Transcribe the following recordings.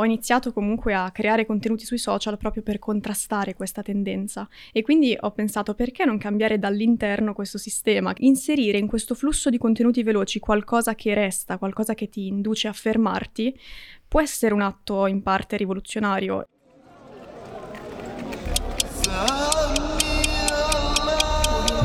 ho iniziato comunque a creare contenuti sui social proprio per contrastare questa tendenza e quindi ho pensato perché non cambiare dall'interno questo sistema, inserire in questo flusso di contenuti veloci qualcosa che resta, qualcosa che ti induce a fermarti, può essere un atto in parte rivoluzionario.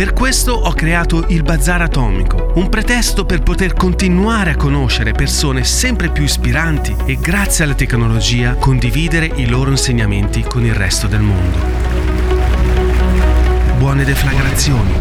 Per questo ho creato il Bazar Atomico, un pretesto per poter continuare a conoscere persone sempre più ispiranti e grazie alla tecnologia condividere i loro insegnamenti con il resto del mondo. Buone deflagrazioni.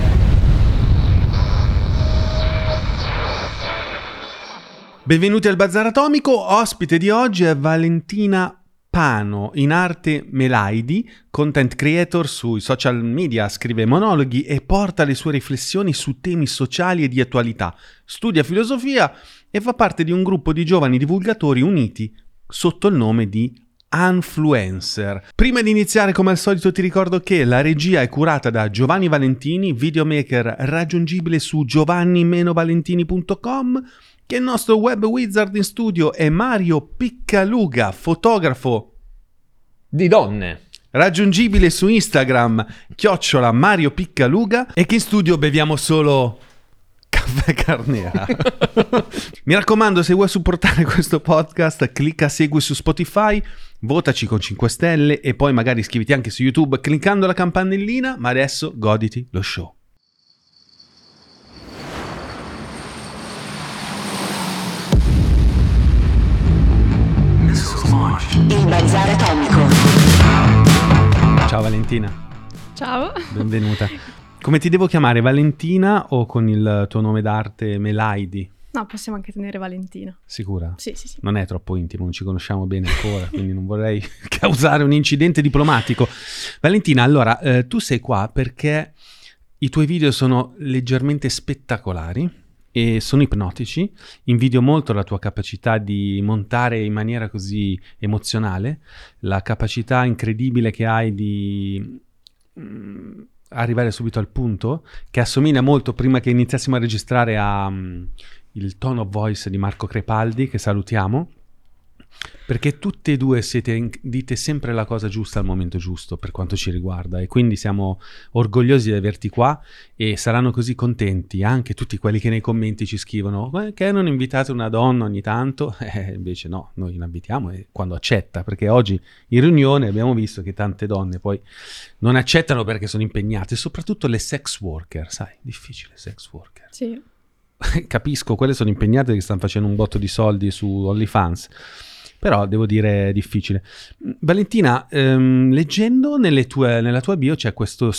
Benvenuti al Bazar Atomico, ospite di oggi è Valentina Pano, in arte Melaidi, content creator sui social media, scrive monologhi e porta le sue riflessioni su temi sociali e di attualità. Studia filosofia e fa parte di un gruppo di giovani divulgatori uniti sotto il nome di Influencer. Prima di iniziare, come al solito, ti ricordo che la regia è curata da Giovanni Valentini, videomaker raggiungibile su giovanni-valentini.com che il nostro web wizard in studio è Mario Piccaluga, fotografo di donne. Raggiungibile su Instagram, chiocciola Mario Piccaluga e che in studio beviamo solo caffè carnera. Mi raccomando, se vuoi supportare questo podcast, clicca segui su Spotify, votaci con 5 stelle e poi magari iscriviti anche su YouTube cliccando la campanellina, ma adesso goditi lo show. Il bazar atomico. Ciao Valentina. Ciao. Benvenuta. Come ti devo chiamare, Valentina o con il tuo nome d'arte Melaidi? No, possiamo anche tenere Valentina. Sicura? Sì, sì, sì. Non è troppo intimo, non ci conosciamo bene ancora, quindi non vorrei causare un incidente diplomatico. Valentina, allora, eh, tu sei qua perché i tuoi video sono leggermente spettacolari e sono ipnotici. Invidio molto la tua capacità di montare in maniera così emozionale, la capacità incredibile che hai di mm, arrivare subito al punto, che assomiglia molto prima che iniziassimo a registrare a um, il tone of voice di Marco Crepaldi, che salutiamo perché tutte e due siete, dite sempre la cosa giusta al momento giusto per quanto ci riguarda e quindi siamo orgogliosi di averti qua e saranno così contenti anche tutti quelli che nei commenti ci scrivono che non invitate una donna ogni tanto, eh, invece no, noi invitiamo e quando accetta, perché oggi in riunione abbiamo visto che tante donne poi non accettano perché sono impegnate, soprattutto le sex worker, sai, difficile sex worker. Sì. Capisco, quelle sono impegnate che stanno facendo un botto di soldi su OnlyFans però devo dire difficile. Valentina, ehm, leggendo tue, nella tua bio c'è questo,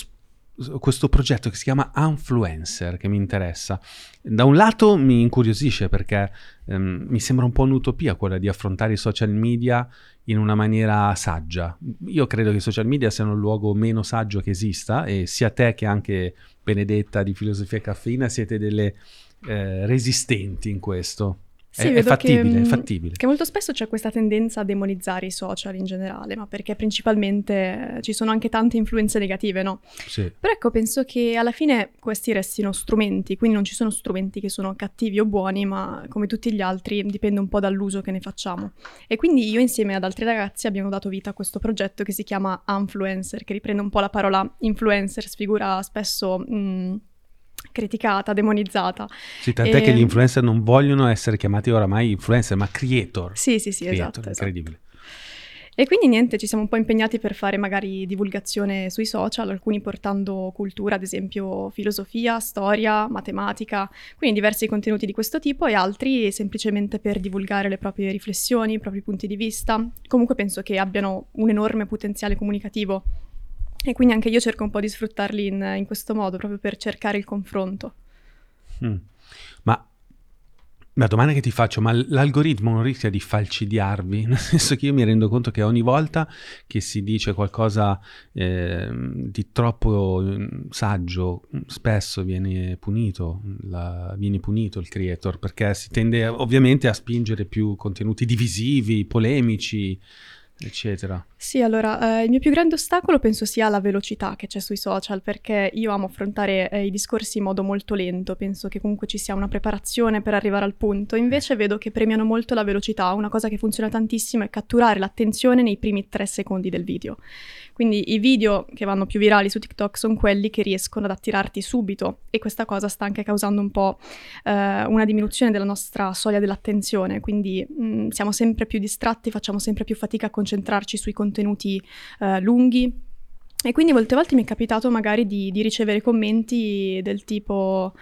questo progetto che si chiama Influencer che mi interessa. Da un lato mi incuriosisce perché ehm, mi sembra un po' un'utopia quella di affrontare i social media in una maniera saggia. Io credo che i social media siano il luogo meno saggio che esista e sia te che anche Benedetta di Filosofia e Caffeina siete delle eh, resistenti in questo. Sì, è, è fattibile, che, è mm, fattibile. che molto spesso c'è questa tendenza a demonizzare i social in generale, ma perché principalmente eh, ci sono anche tante influenze negative, no? Sì. Però ecco, penso che alla fine questi restino strumenti, quindi non ci sono strumenti che sono cattivi o buoni, ma come tutti gli altri dipende un po' dall'uso che ne facciamo. E quindi io insieme ad altri ragazzi abbiamo dato vita a questo progetto che si chiama Influencer, che riprende un po' la parola influencer, figura spesso... mh, criticata, demonizzata. Sì, tant'è che E- gli influencer non vogliono essere chiamati oramai influencer, ma creator. Sì, sì, sì, Creator, esatto, esatto. incredibile. E quindi niente, ci siamo un po' impegnati per fare magari divulgazione sui social, alcuni portando cultura, ad esempio filosofia, storia, matematica, quindi diversi contenuti di questo tipo e altri semplicemente per divulgare le proprie riflessioni, i propri punti di vista. Comunque penso che abbiano un enorme potenziale comunicativo e quindi anche io cerco un po' di sfruttarli in, in questo modo, proprio per cercare il confronto. Mm. Ma la domanda che ti faccio, ma l'algoritmo non rischia di falcidiarvi? Nel senso che io mi rendo conto che ogni volta che si dice qualcosa ehm, di troppo mm, saggio, mm, spesso viene punito, la- viene punito il creator, perché si tende ovviamente a spingere più contenuti divisivi, polemici, eccetera. Sì, allora, eh, il mio più grande ostacolo penso sia la velocità che c'è sui social, perché io amo affrontare eh, i discorsi in modo molto lento, penso che comunque ci sia una preparazione per arrivare al punto, invece vedo che premiano molto la velocità, una cosa che funziona tantissimo è catturare l'attenzione nei primi tre secondi del video. Quindi i video che vanno più virali su TikTok sono quelli che riescono ad attirarti subito e questa cosa sta anche causando un po' eh, una diminuzione della nostra soglia dell'attenzione, quindi mh, siamo sempre più distratti, facciamo sempre più fatica a concentrarci sui contenuti eh, lunghi. E quindi molte volte mi è capitato magari di, di ricevere commenti del tipo,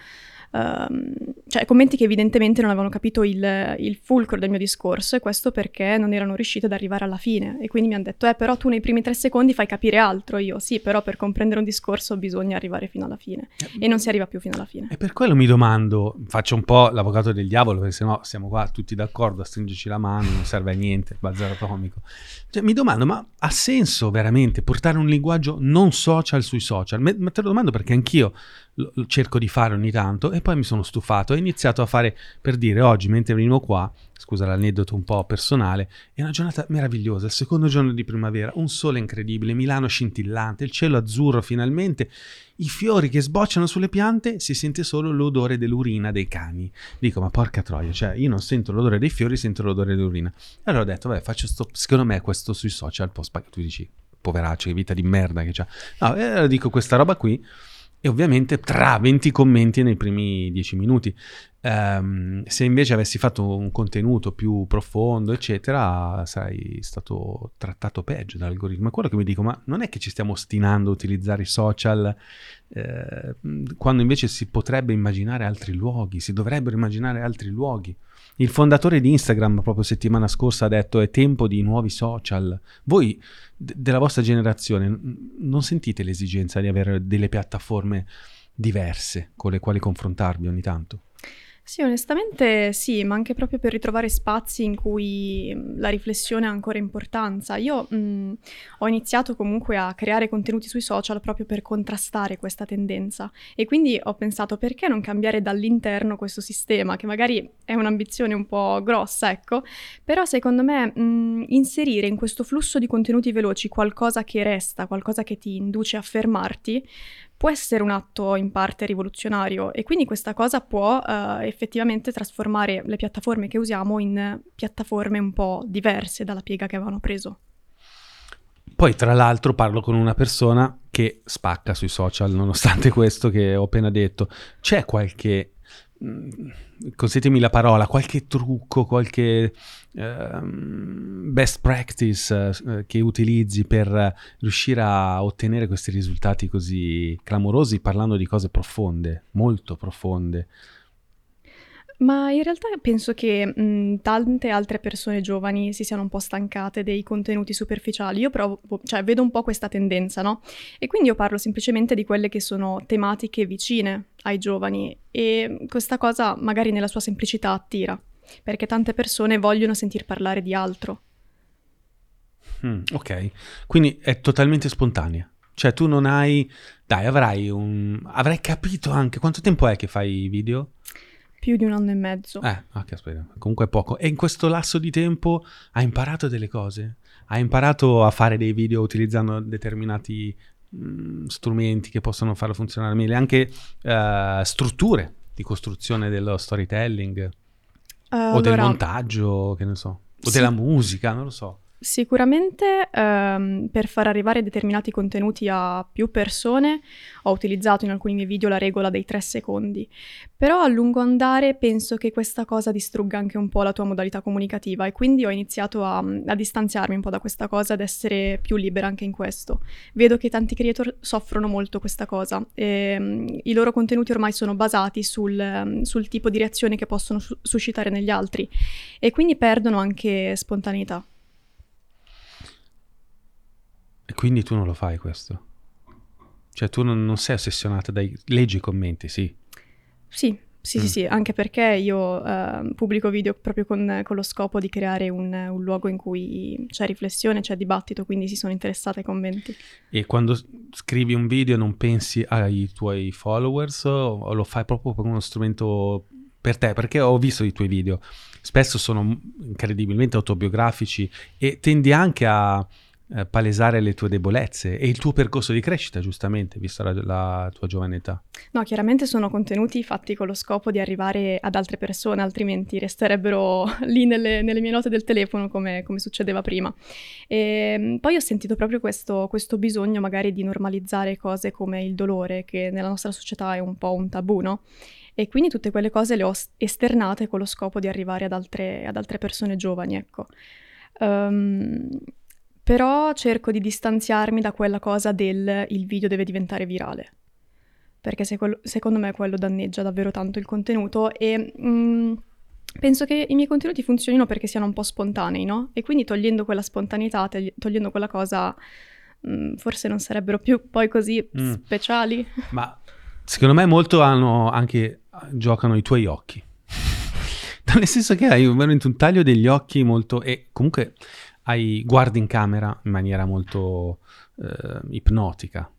ehm, cioè commenti che evidentemente non avevano capito il, il fulcro del mio discorso e questo perché non erano riusciti ad arrivare alla fine. E quindi mi hanno detto, eh però tu nei primi tre secondi fai capire altro. Io, sì, però per comprendere un discorso bisogna arrivare fino alla fine. E non si arriva più fino alla fine. E per quello mi domando, faccio un po' l'avvocato del diavolo, perché sennò siamo qua tutti d'accordo a stringerci la mano, non serve a niente, bazar atomico. Cioè, mi domando, ma ha senso veramente portare un linguaggio non social sui social? Me- ma te lo domando perché anch'io cerco di fare ogni tanto e poi mi sono stufato. Ho iniziato a fare, per dire, oggi mentre venivo qua, scusa l'aneddoto un po' personale, è una giornata meravigliosa, il secondo giorno di primavera, un sole incredibile, Milano scintillante, il cielo azzurro finalmente, i fiori che sbocciano sulle piante, si sente solo l'odore dell'urina dei cani. Dico, ma porca troia, cioè io non sento l'odore dei fiori, sento l'odore dell'urina. Allora ho detto, vabbè, faccio sto, secondo me questo sui social, post tu dici, poveraccio, che vita di merda che c'ha. No, e allora dico questa roba qui, e ovviamente tra 20 commenti nei primi 10 minuti. Ehm, se invece avessi fatto un contenuto più profondo, eccetera, sarei stato trattato peggio dall'algoritmo. È quello che mi dico, ma non è che ci stiamo ostinando a utilizzare i social eh, quando invece si potrebbe immaginare altri luoghi, si dovrebbero immaginare altri luoghi. Il fondatore di Instagram proprio settimana scorsa ha detto è tempo di nuovi social. Voi d- della vostra generazione n- non sentite l'esigenza di avere delle piattaforme diverse con le quali confrontarvi ogni tanto? Sì, onestamente sì, ma anche proprio per ritrovare spazi in cui mh, la riflessione ha ancora importanza. Io mh, ho iniziato comunque a creare contenuti sui social proprio per contrastare questa tendenza e quindi ho pensato perché non cambiare dall'interno questo sistema, che magari è un'ambizione un po' grossa, ecco, però secondo me mh, inserire in questo flusso di contenuti veloci qualcosa che resta, qualcosa che ti induce a fermarti, può essere un atto in parte rivoluzionario e quindi questa cosa può eh, effettivamente trasformare le piattaforme che usiamo in piattaforme un po' diverse dalla piega che avevano preso. Poi, tra l'altro, parlo con una persona che spacca sui social, nonostante questo che ho appena detto. C'è qualche, mh, consentitemi la parola, qualche trucco, qualche ehm, best practice eh, che utilizzi per riuscire a ottenere questi risultati così clamorosi, parlando di cose profonde, molto profonde? Ma in realtà penso che mh, tante altre persone giovani si siano un po' stancate dei contenuti superficiali. Io provo, cioè, vedo un po' questa tendenza, no? E quindi io parlo semplicemente di quelle che sono tematiche vicine ai giovani e questa cosa magari nella sua semplicità attira, perché tante persone vogliono sentir parlare di altro. Mm, ok, quindi è totalmente spontanea. Cioè tu non hai... Dai, avrai un... Avrai capito anche... Quanto tempo è che fai i video? Più di un anno e mezzo. Eh, ah, caspita, comunque è poco. E in questo lasso di tempo hai imparato delle cose? Hai imparato a fare dei video utilizzando determinati mh, strumenti che possono farlo funzionare meglio, anche eh, strutture di costruzione dello storytelling Eh, o del allora, montaggio, che ne so, o Sì. della musica, non lo so. Sicuramente ehm, per far arrivare determinati contenuti a più persone ho utilizzato in alcuni miei video la regola dei tre secondi, però a lungo andare penso che questa cosa distrugga anche un po' la tua modalità comunicativa e quindi ho iniziato a, a distanziarmi un po' da questa cosa ed essere più libera anche in questo. Vedo che tanti creator soffrono molto questa cosa e mm, i loro contenuti ormai sono basati sul, mm, sul tipo di reazione che possono su- suscitare negli altri e quindi perdono anche spontaneità. E quindi tu non lo fai questo. Cioè tu non, non sei ossessionata dai... Leggi i commenti, sì. Sì, sì, Mm. sì, sì, anche perché io eh, pubblico video proprio con, con lo scopo di creare un, un luogo in cui c'è riflessione, c'è dibattito, quindi si sono interessata ai commenti. E quando scrivi un video non pensi ai tuoi followers o, lo fai proprio come uno strumento per te? Perché ho visto i tuoi video, spesso sono incredibilmente autobiografici e tendi anche a eh, palesare le tue debolezze e il tuo percorso di crescita, giustamente, vista la, la tua giovane età. No, chiaramente sono contenuti fatti con lo scopo di arrivare ad altre persone, altrimenti resterebbero lì nelle, nelle mie note del telefono come, come succedeva prima. E poi ho sentito proprio questo, questo bisogno magari di normalizzare cose come il dolore, che nella nostra società è un po' un tabù, no? E quindi tutte quelle cose le ho esternate con lo scopo di arrivare ad altre, ad altre persone giovani, ecco. Ehm, però cerco di distanziarmi da quella cosa del il video deve diventare virale perché se quello- secondo me quello danneggia davvero tanto il contenuto e mm, penso che i miei contenuti funzionino perché siano un po' spontanei, no? E quindi togliendo quella spontaneità, togli- togliendo quella cosa, mm, forse non sarebbero più poi così Mm. speciali. Ma secondo me molto hanno anche giocano i tuoi occhi. Nel senso che hai veramente un taglio degli occhi molto e comunque hai guardi in camera in maniera molto eh, ipnotica.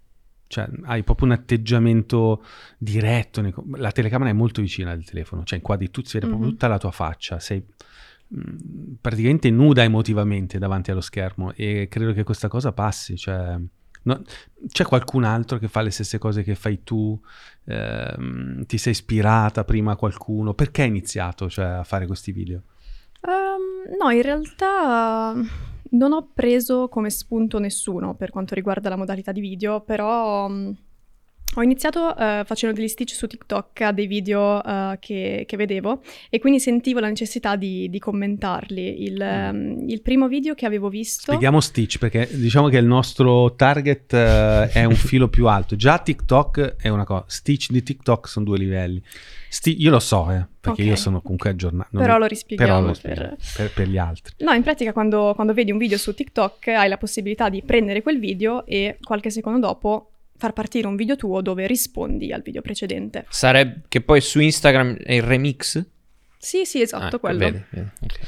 Cioè, hai proprio un atteggiamento diretto. nei La telecamera è molto vicina al telefono, cioè inquadri tu, si vede proprio Mhm. tutta la tua faccia. Sei mm, praticamente nuda emotivamente davanti allo schermo e credo che questa cosa passi. Cioè, no- c'è qualcun altro che fa le stesse cose che fai tu? Ehm, ti sei ispirata prima a qualcuno? Perché hai iniziato cioè, a fare questi video? Ehm, no, in realtà non ho preso come spunto nessuno per quanto riguarda la modalità di video, però mm, ho iniziato eh, facendo degli stitch su TikTok a dei video eh, che, che vedevo e quindi sentivo la necessità di, di commentarli. Il, ehm, il primo video che avevo visto... Spieghiamo Stitch perché diciamo che il nostro target eh, è un filo più alto. Già TikTok è una cosa, Stitch di TikTok sono due livelli. Sti- io lo so, eh, perché Ok. io sono comunque aggiornato. Però lo rispieghiamo però lo per- per, per gli altri. No, in pratica quando, quando vedi un video su TikTok hai la possibilità di prendere quel video e qualche secondo dopo far partire un video tuo dove rispondi al video precedente. Sarebbe che poi su Instagram è il remix? Sì, sì, esatto, Ah, quello. vedi, vedi, ok.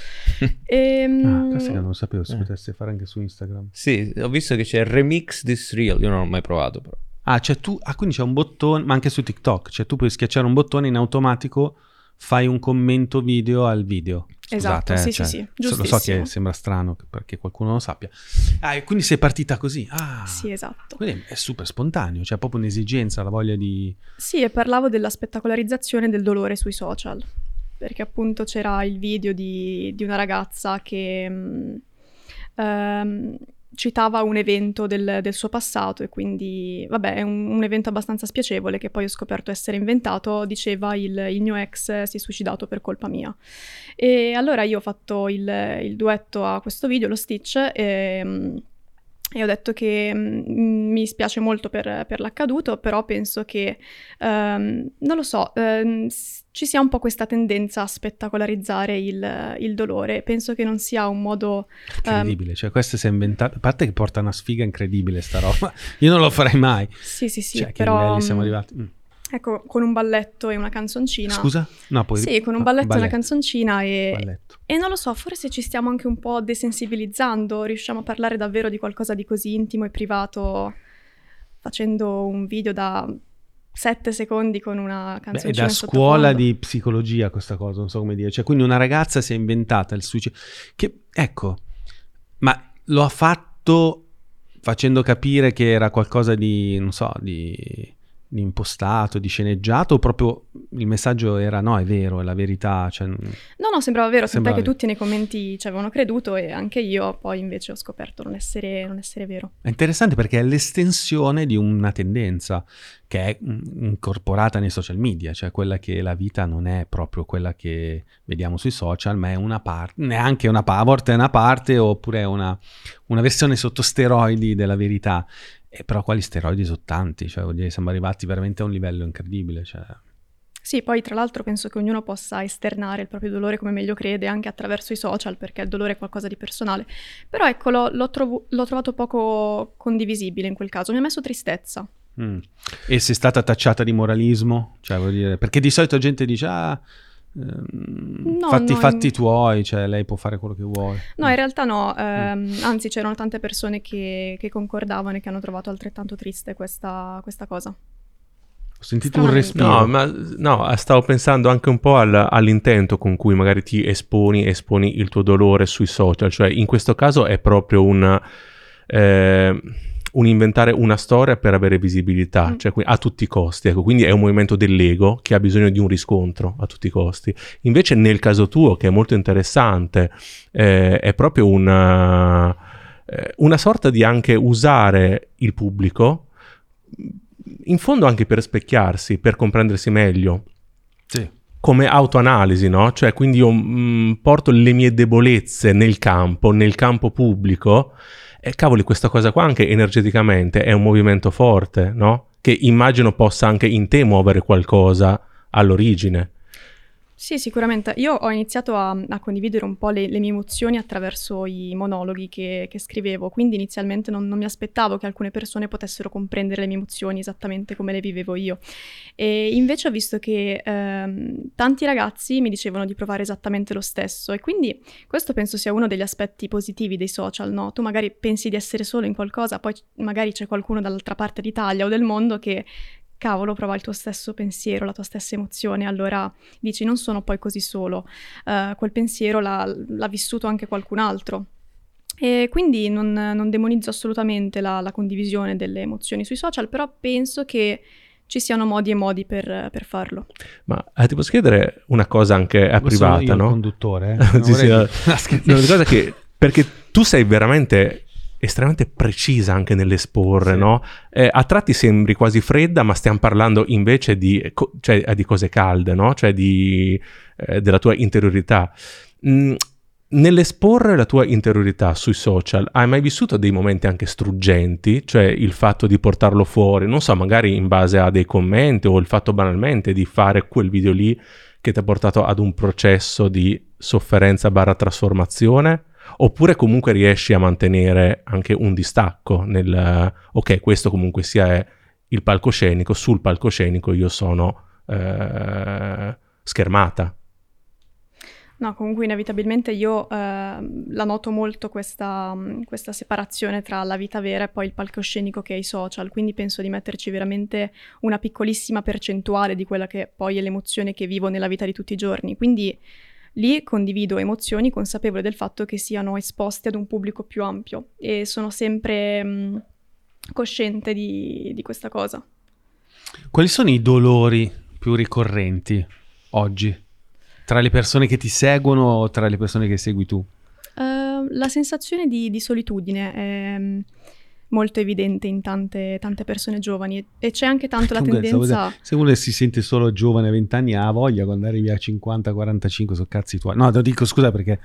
Ehm, Ah, questo che non lo sapevo, si Eh. potesse fare anche su Instagram. Sì, ho visto che c'è il remix this real, io non l'ho mai provato però. Ah, cioè tu, ah, quindi c'è un bottone, ma anche su TikTok, cioè tu puoi schiacciare un bottone in automatico, fai un commento video al video. Esatto, Scusate, eh, sì, cioè, sì, sì, so- Lo so giustissimo. che sembra strano perché qualcuno lo sappia. Ah, e quindi sei partita così. Ah, Sì, esatto. quindi è super spontaneo, c'è proprio un'esigenza, la voglia di... Sì, e parlavo della spettacolarizzazione del dolore sui social, perché appunto c'era il video di, di una ragazza che ehm, citava un evento del, del suo passato e quindi, vabbè, è un, un evento abbastanza spiacevole che poi ho scoperto essere inventato, diceva il, il mio ex si è suicidato per colpa mia. E allora io ho fatto il, il duetto a questo video, lo Stitch, e... e ho detto che mm, mi spiace molto per, per l'accaduto, però penso che, ehm, non lo so, ehm, ci sia un po' questa tendenza a spettacolarizzare il, il dolore. Penso che non sia un modo... ehm, Incredibile, cioè questa si è inventata, a parte che porta una sfiga incredibile sta roba, io non lo farei mai. sì, sì, sì, cioè, che però... livelli siamo mm, arrivati? Mm. Ecco, con un balletto e una canzoncina. Scusa? No, poi... Sì, con un ah, balletto e una canzoncina e, balletto. E non lo so, forse ci stiamo anche un po' desensibilizzando, riusciamo a parlare davvero di qualcosa di così intimo e privato facendo un video da sette secondi con una Beh, è da scuola di psicologia questa cosa, non so come dire. Cioè, quindi una ragazza si è inventata il suicidio. Che, ecco, ma lo ha fatto facendo capire che era qualcosa di, non so, di impostato, di sceneggiato, o proprio il messaggio era no, è vero, è la verità. Cioè, No, no, sembrava vero, Sembrava che tutti nei commenti ci avevano creduto e anche io poi invece ho scoperto non essere, non essere vero. È interessante perché è l'estensione di una tendenza che è mm, incorporata nei social media, cioè quella che la vita non è proprio quella che vediamo sui social, ma è una parte, neanche una parte, a volte è una parte oppure è una, una versione sotto steroidi della verità. E però quali steroidi sono tanti, cioè dire siamo arrivati veramente a un livello incredibile. Cioè. Sì, poi tra l'altro penso che ognuno possa esternare il proprio dolore come meglio crede, anche attraverso i social, perché il dolore è qualcosa di personale. Però ecco, l'ho, l'ho trovo- l'ho trovato poco condivisibile in quel caso, mi ha messo tristezza. Mm. E sei stata tacciata di moralismo? Cioè, vuol dire, perché di solito gente dice, ah, No, fatti i no, fatti in- tuoi, cioè lei può fare quello che vuole. No, in realtà no, ehm, anzi c'erano tante persone che, che concordavano e che hanno trovato altrettanto triste questa, questa cosa. Ho sentito un Stranamente. respiro. No, ma no, stavo pensando anche un po' al- all'intento con cui magari ti esponi, esponi il tuo dolore sui social, cioè in questo caso è proprio un, eh, un inventare una storia per avere visibilità, Mm. cioè a tutti i costi, ecco, quindi è un movimento dell'ego che ha bisogno di un riscontro a tutti i costi. Invece nel caso tuo, che è molto interessante, eh, è proprio una, eh, una sorta di anche usare il pubblico in fondo anche per specchiarsi, per comprendersi meglio, Sì. come autoanalisi, no? Cioè, quindi io mm, porto le mie debolezze nel campo, nel campo pubblico, e cavoli, questa cosa qua anche energeticamente è un movimento forte, no? Che immagino possa anche in te muovere qualcosa all'origine. Sì, sicuramente. Io ho iniziato a, a condividere un po' le, le mie emozioni attraverso i monologhi che, che scrivevo, quindi inizialmente non, non mi aspettavo che alcune persone potessero comprendere le mie emozioni esattamente come le vivevo io. E invece ho visto che ehm, tanti ragazzi mi dicevano di provare esattamente lo stesso e quindi questo penso sia uno degli aspetti positivi dei social, no? Tu magari pensi di essere solo in qualcosa, poi magari c'è qualcuno dall'altra parte d'Italia o del mondo che... Cavolo, prova il tuo stesso pensiero, la tua stessa emozione, allora dici non sono poi così solo, Eh, quel pensiero l'ha, l'ha vissuto anche qualcun altro. E quindi non, non demonizzo assolutamente la, la condivisione delle emozioni sui social, però penso che ci siano modi e modi per, per farlo. Ma eh, ti posso chiedere una cosa anche a privata, io il no? conduttore, eh. Sì, sì. No, una cosa che, perché tu sei veramente estremamente precisa anche nell'esporre, Sì. no? Eh, a tratti sembri quasi fredda, ma stiamo parlando invece di, co- cioè, eh, di cose calde, no? Cioè di, eh, della tua interiorità. Mm, nell'esporre la tua interiorità sui social, hai mai vissuto dei momenti anche struggenti? Cioè il fatto di portarlo fuori, non so, magari in base a dei commenti o il fatto banalmente di fare quel video lì che ti ha portato ad un processo di sofferenza barra trasformazione? Oppure comunque riesci a mantenere anche un distacco nel ok, questo comunque sia il palcoscenico, sul palcoscenico io sono eh, schermata. No, comunque inevitabilmente io eh, la noto molto questa, questa separazione tra la vita vera e poi il palcoscenico che è i social, quindi penso di metterci veramente una piccolissima percentuale di quella che poi è l'emozione che vivo nella vita di tutti i giorni. Quindi lì condivido emozioni consapevole del fatto che siano esposte ad un pubblico più ampio e sono sempre mh, cosciente di, di questa cosa. Quali sono i dolori più ricorrenti oggi? Tra le persone che ti seguono o tra le persone che segui tu? Eh, la sensazione di, di solitudine è mm, molto evidente in tante, tante persone giovani e c'è anche tanto la Comunque, stavo tendenza... Se uno si sente solo giovane a 20 anni ha voglia, quando arrivi a 50-45 sono cazzi tuoi. No, te lo dico scusa perché è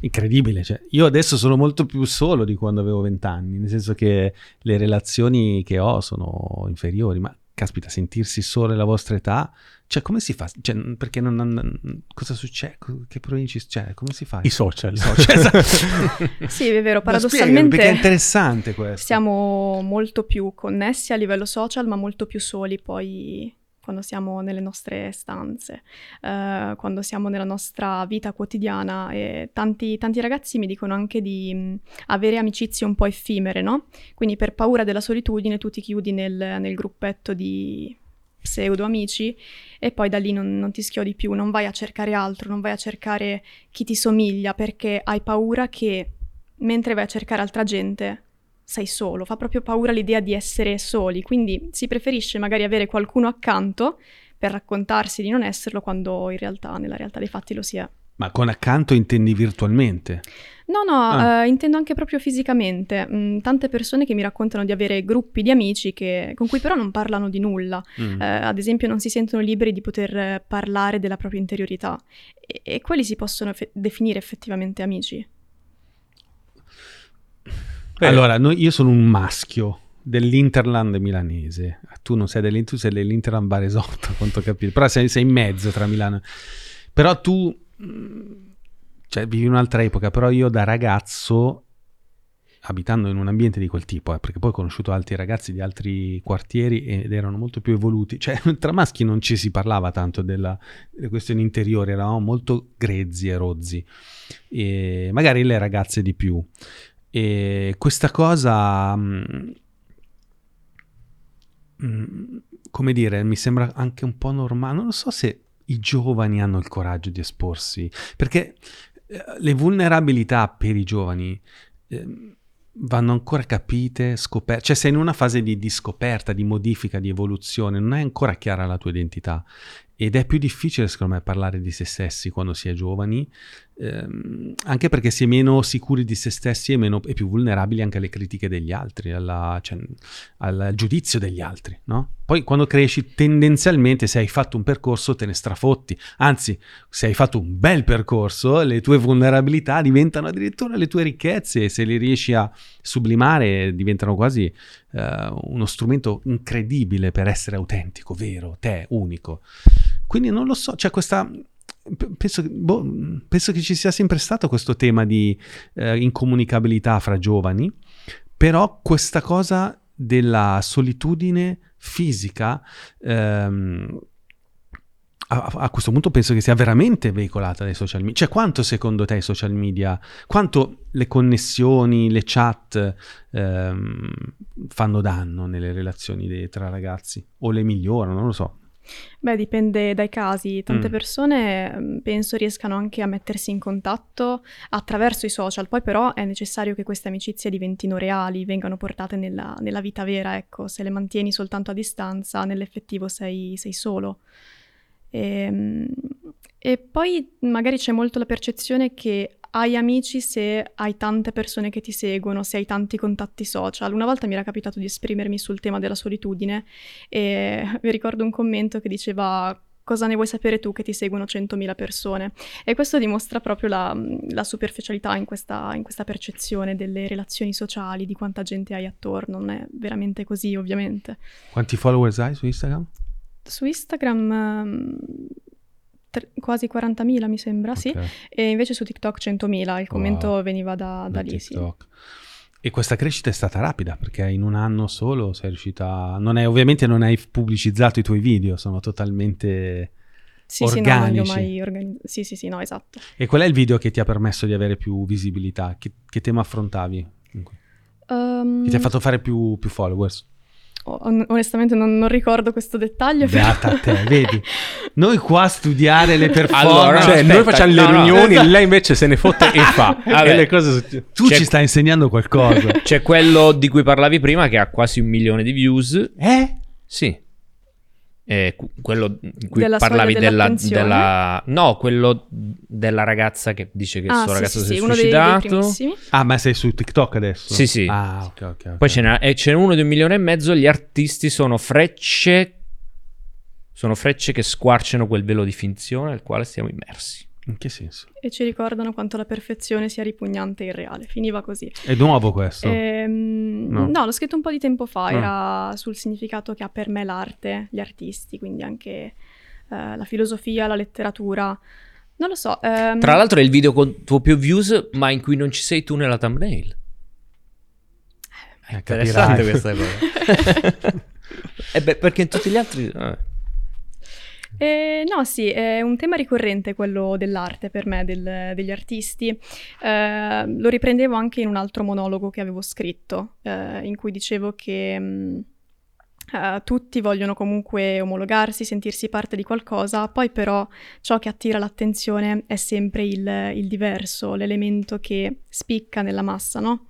incredibile. Cioè, io adesso sono molto più solo di quando avevo 20 anni, nel senso che le relazioni che ho sono inferiori, ma caspita, sentirsi solo alla vostra età, cioè come si fa? Cioè, perché non, non- cosa succede? Che problemi ci cioè, come si fa? I social. I social, esatto. Sì, è vero, spiegami, paradossalmente perché è interessante questo. siamo molto più connessi a livello social, ma molto più soli poi quando siamo nelle nostre stanze, eh, quando siamo nella nostra vita quotidiana. E tanti, tanti ragazzi mi dicono anche di mh, avere amicizie un po' effimere, no? Quindi per paura della solitudine tu ti chiudi nel, nel gruppetto di, pseudo amici e poi da lì non, non ti schiodi più, non vai a cercare altro, non vai a cercare chi ti somiglia perché hai paura che mentre vai a cercare altra gente sei solo, fa proprio paura l'idea di essere soli, quindi si preferisce magari avere qualcuno accanto per raccontarsi di non esserlo quando in realtà, nella realtà dei fatti lo si è. Ma con accanto intendi virtualmente? No, no, Ah. eh, intendo anche proprio fisicamente. Mm, tante persone che mi raccontano di avere gruppi di amici che- con cui però non parlano di nulla. Mm. Eh, ad esempio non si sentono liberi di poter parlare della propria interiorità. E, e quelli si possono effe- definire effettivamente amici. Beh, Allora, noi- io sono un maschio dell'Interland milanese. Tu non sei dell'Inter, tu sei dell'Interland Baresotto, a quanto capito. Però sei, sei in mezzo tra Milano. Però tu, mh, cioè, vivi un'altra epoca. Però io da ragazzo, abitando in un ambiente di quel tipo, eh, perché poi ho conosciuto altri ragazzi di altri quartieri ed erano molto più evoluti. Cioè, tra maschi non ci si parlava tanto della- delle questioni interiori, eravamo molto grezzi e rozzi. E magari le ragazze di più. E questa cosa, mh, mh, come dire, mi sembra anche un po' normale. Non so se i giovani hanno il coraggio di esporsi, perché le vulnerabilità per i giovani ehm, vanno ancora capite, scoperte. Cioè sei in una fase di, di scoperta, di modifica, di evoluzione, non è ancora chiara la tua identità. Ed è più difficile, secondo me, parlare di se stessi quando si è giovani, ehm, anche perché si è meno sicuri di se stessi e, meno, e più vulnerabili anche alle critiche degli altri, alla- cioè, al giudizio degli altri, no? Poi quando cresci, tendenzialmente, se hai fatto un percorso, te ne strafotti. Anzi, se hai fatto un bel percorso, le tue vulnerabilità diventano addirittura le tue ricchezze se le riesci a sublimare diventano quasi eh, uno strumento incredibile per essere autentico, vero, te, unico. Quindi non lo so, c'è questa... Penso, boh, penso che ci sia sempre stato questo tema di eh, incomunicabilità fra giovani, però questa cosa della solitudine fisica ehm, a, a questo punto penso che sia veramente veicolata dai social media. Cioè, quanto secondo te i social media, quanto le connessioni, le chat ehm, fanno danno nelle relazioni de- tra ragazzi? O le migliorano, non lo so. Beh, dipende dai casi. Tante Mm. persone mm, penso riescano anche a mettersi in contatto attraverso i social, poi però è necessario che queste amicizie diventino reali, vengano portate nella, nella vita vera, ecco, se le mantieni soltanto a distanza, nell'effettivo sei, sei solo. Ehm, E, poi magari c'è molto la percezione che hai amici se hai tante persone che ti seguono, se hai tanti contatti social. Una volta mi era capitato di esprimermi sul tema della solitudine e mi ricordo un commento che diceva cosa ne vuoi sapere tu che ti seguono 100.000 persone? E questo dimostra proprio la, la superficialità in questa, in questa percezione delle relazioni sociali, di quanta gente hai attorno. Non è veramente così, ovviamente. Quanti followers hai su Instagram? Su Instagram ehm, tre- quasi 40.000 mi sembra, sì. Ok, E invece su TikTok 100.000, il commento Wow. veniva da, da lì, sì. E questa crescita è stata rapida perché in un anno solo sei riuscita. Non hai, ovviamente non hai pubblicizzato i tuoi video, sono totalmente. Sì, sì, no, non li ho organici. mai organizzati. Sì, sì, sì, no, esatto. E qual è il video che ti ha permesso di avere più visibilità? Che, che tema affrontavi? Ehm, Che ti ha fatto fare più, più followers? On- onestamente non, non ricordo questo dettaglio. però- Beata a te, vedi? Noi qua a studiare le performance. Allora, no, cioè, aspetta, noi facciamo le no, no. riunioni, lei invece se ne fotte e fa. Vabbè. e le cose tu ci stai insegnando qualcosa. C'è quello di cui parlavi prima che ha quasi un milione di views. eh? Sì. Eh, quello in cui Della parlavi della, della- No, quello della ragazza che dice che il Ah, suo sì, ragazzo sì, si è sì, uno dei, dei suicidato. Ah, ma sei su TikTok adesso? Sì, sì. Ah, ok, ok. ok. Poi ce n'è, e ce n'è uno di un milione e mezzo. Gli artisti sono frecce. Sono frecce che squarciano quel velo di finzione al quale siamo immersi. In che senso? E ci ricordano quanto la perfezione sia ripugnante e irreale. Finiva così. È nuovo questo? Ehm, No. no. l'ho scritto un po' di tempo fa, Ah. era sul significato che ha per me l'arte, gli artisti, quindi anche eh, la filosofia, la letteratura. Non lo so. ehm, Tra l'altro è il video con tuo più views, ma in cui non ci sei tu nella thumbnail. Eh, Interessante capirai. questa cosa. Eh beh, perché in tutti gli altri... eh. Eh, no, sì, è un tema ricorrente quello dell'arte per me, del- degli artisti. Eh, lo riprendevo anche in un altro monologo che avevo scritto, eh, in cui dicevo che mh, eh, tutti vogliono comunque omologarsi, sentirsi parte di qualcosa, poi però ciò che attira l'attenzione è sempre il, il diverso, l'elemento che spicca nella massa, no?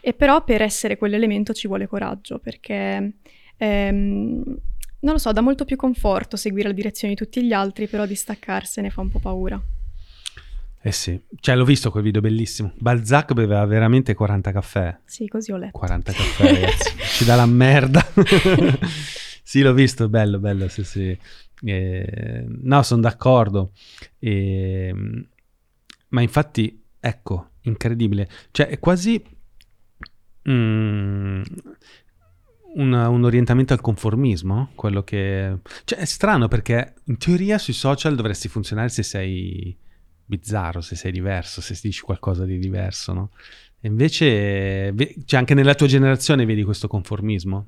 E però per essere quell'elemento ci vuole coraggio, perché ehm, non lo so, dà molto più conforto seguire la direzione di tutti gli altri, però distaccarsene fa un po' paura. Eh sì, cioè l'ho visto quel video bellissimo. Balzac beveva veramente 40 caffè. Sì, così ho letto. 40 caffè, ragazzi. Ci dà la merda. sì, l'ho visto, bello, bello, sì, sì. Eh, no, sono d'accordo. Eh, ma infatti, ecco, incredibile. Cioè, è quasi mm, un, un orientamento al conformismo, quello che... Cioè, è strano perché in teoria sui social dovresti funzionare se sei bizzarro, se sei diverso, se dici qualcosa di diverso, no? E invece, ve- cioè anche nella tua generazione vedi questo conformismo?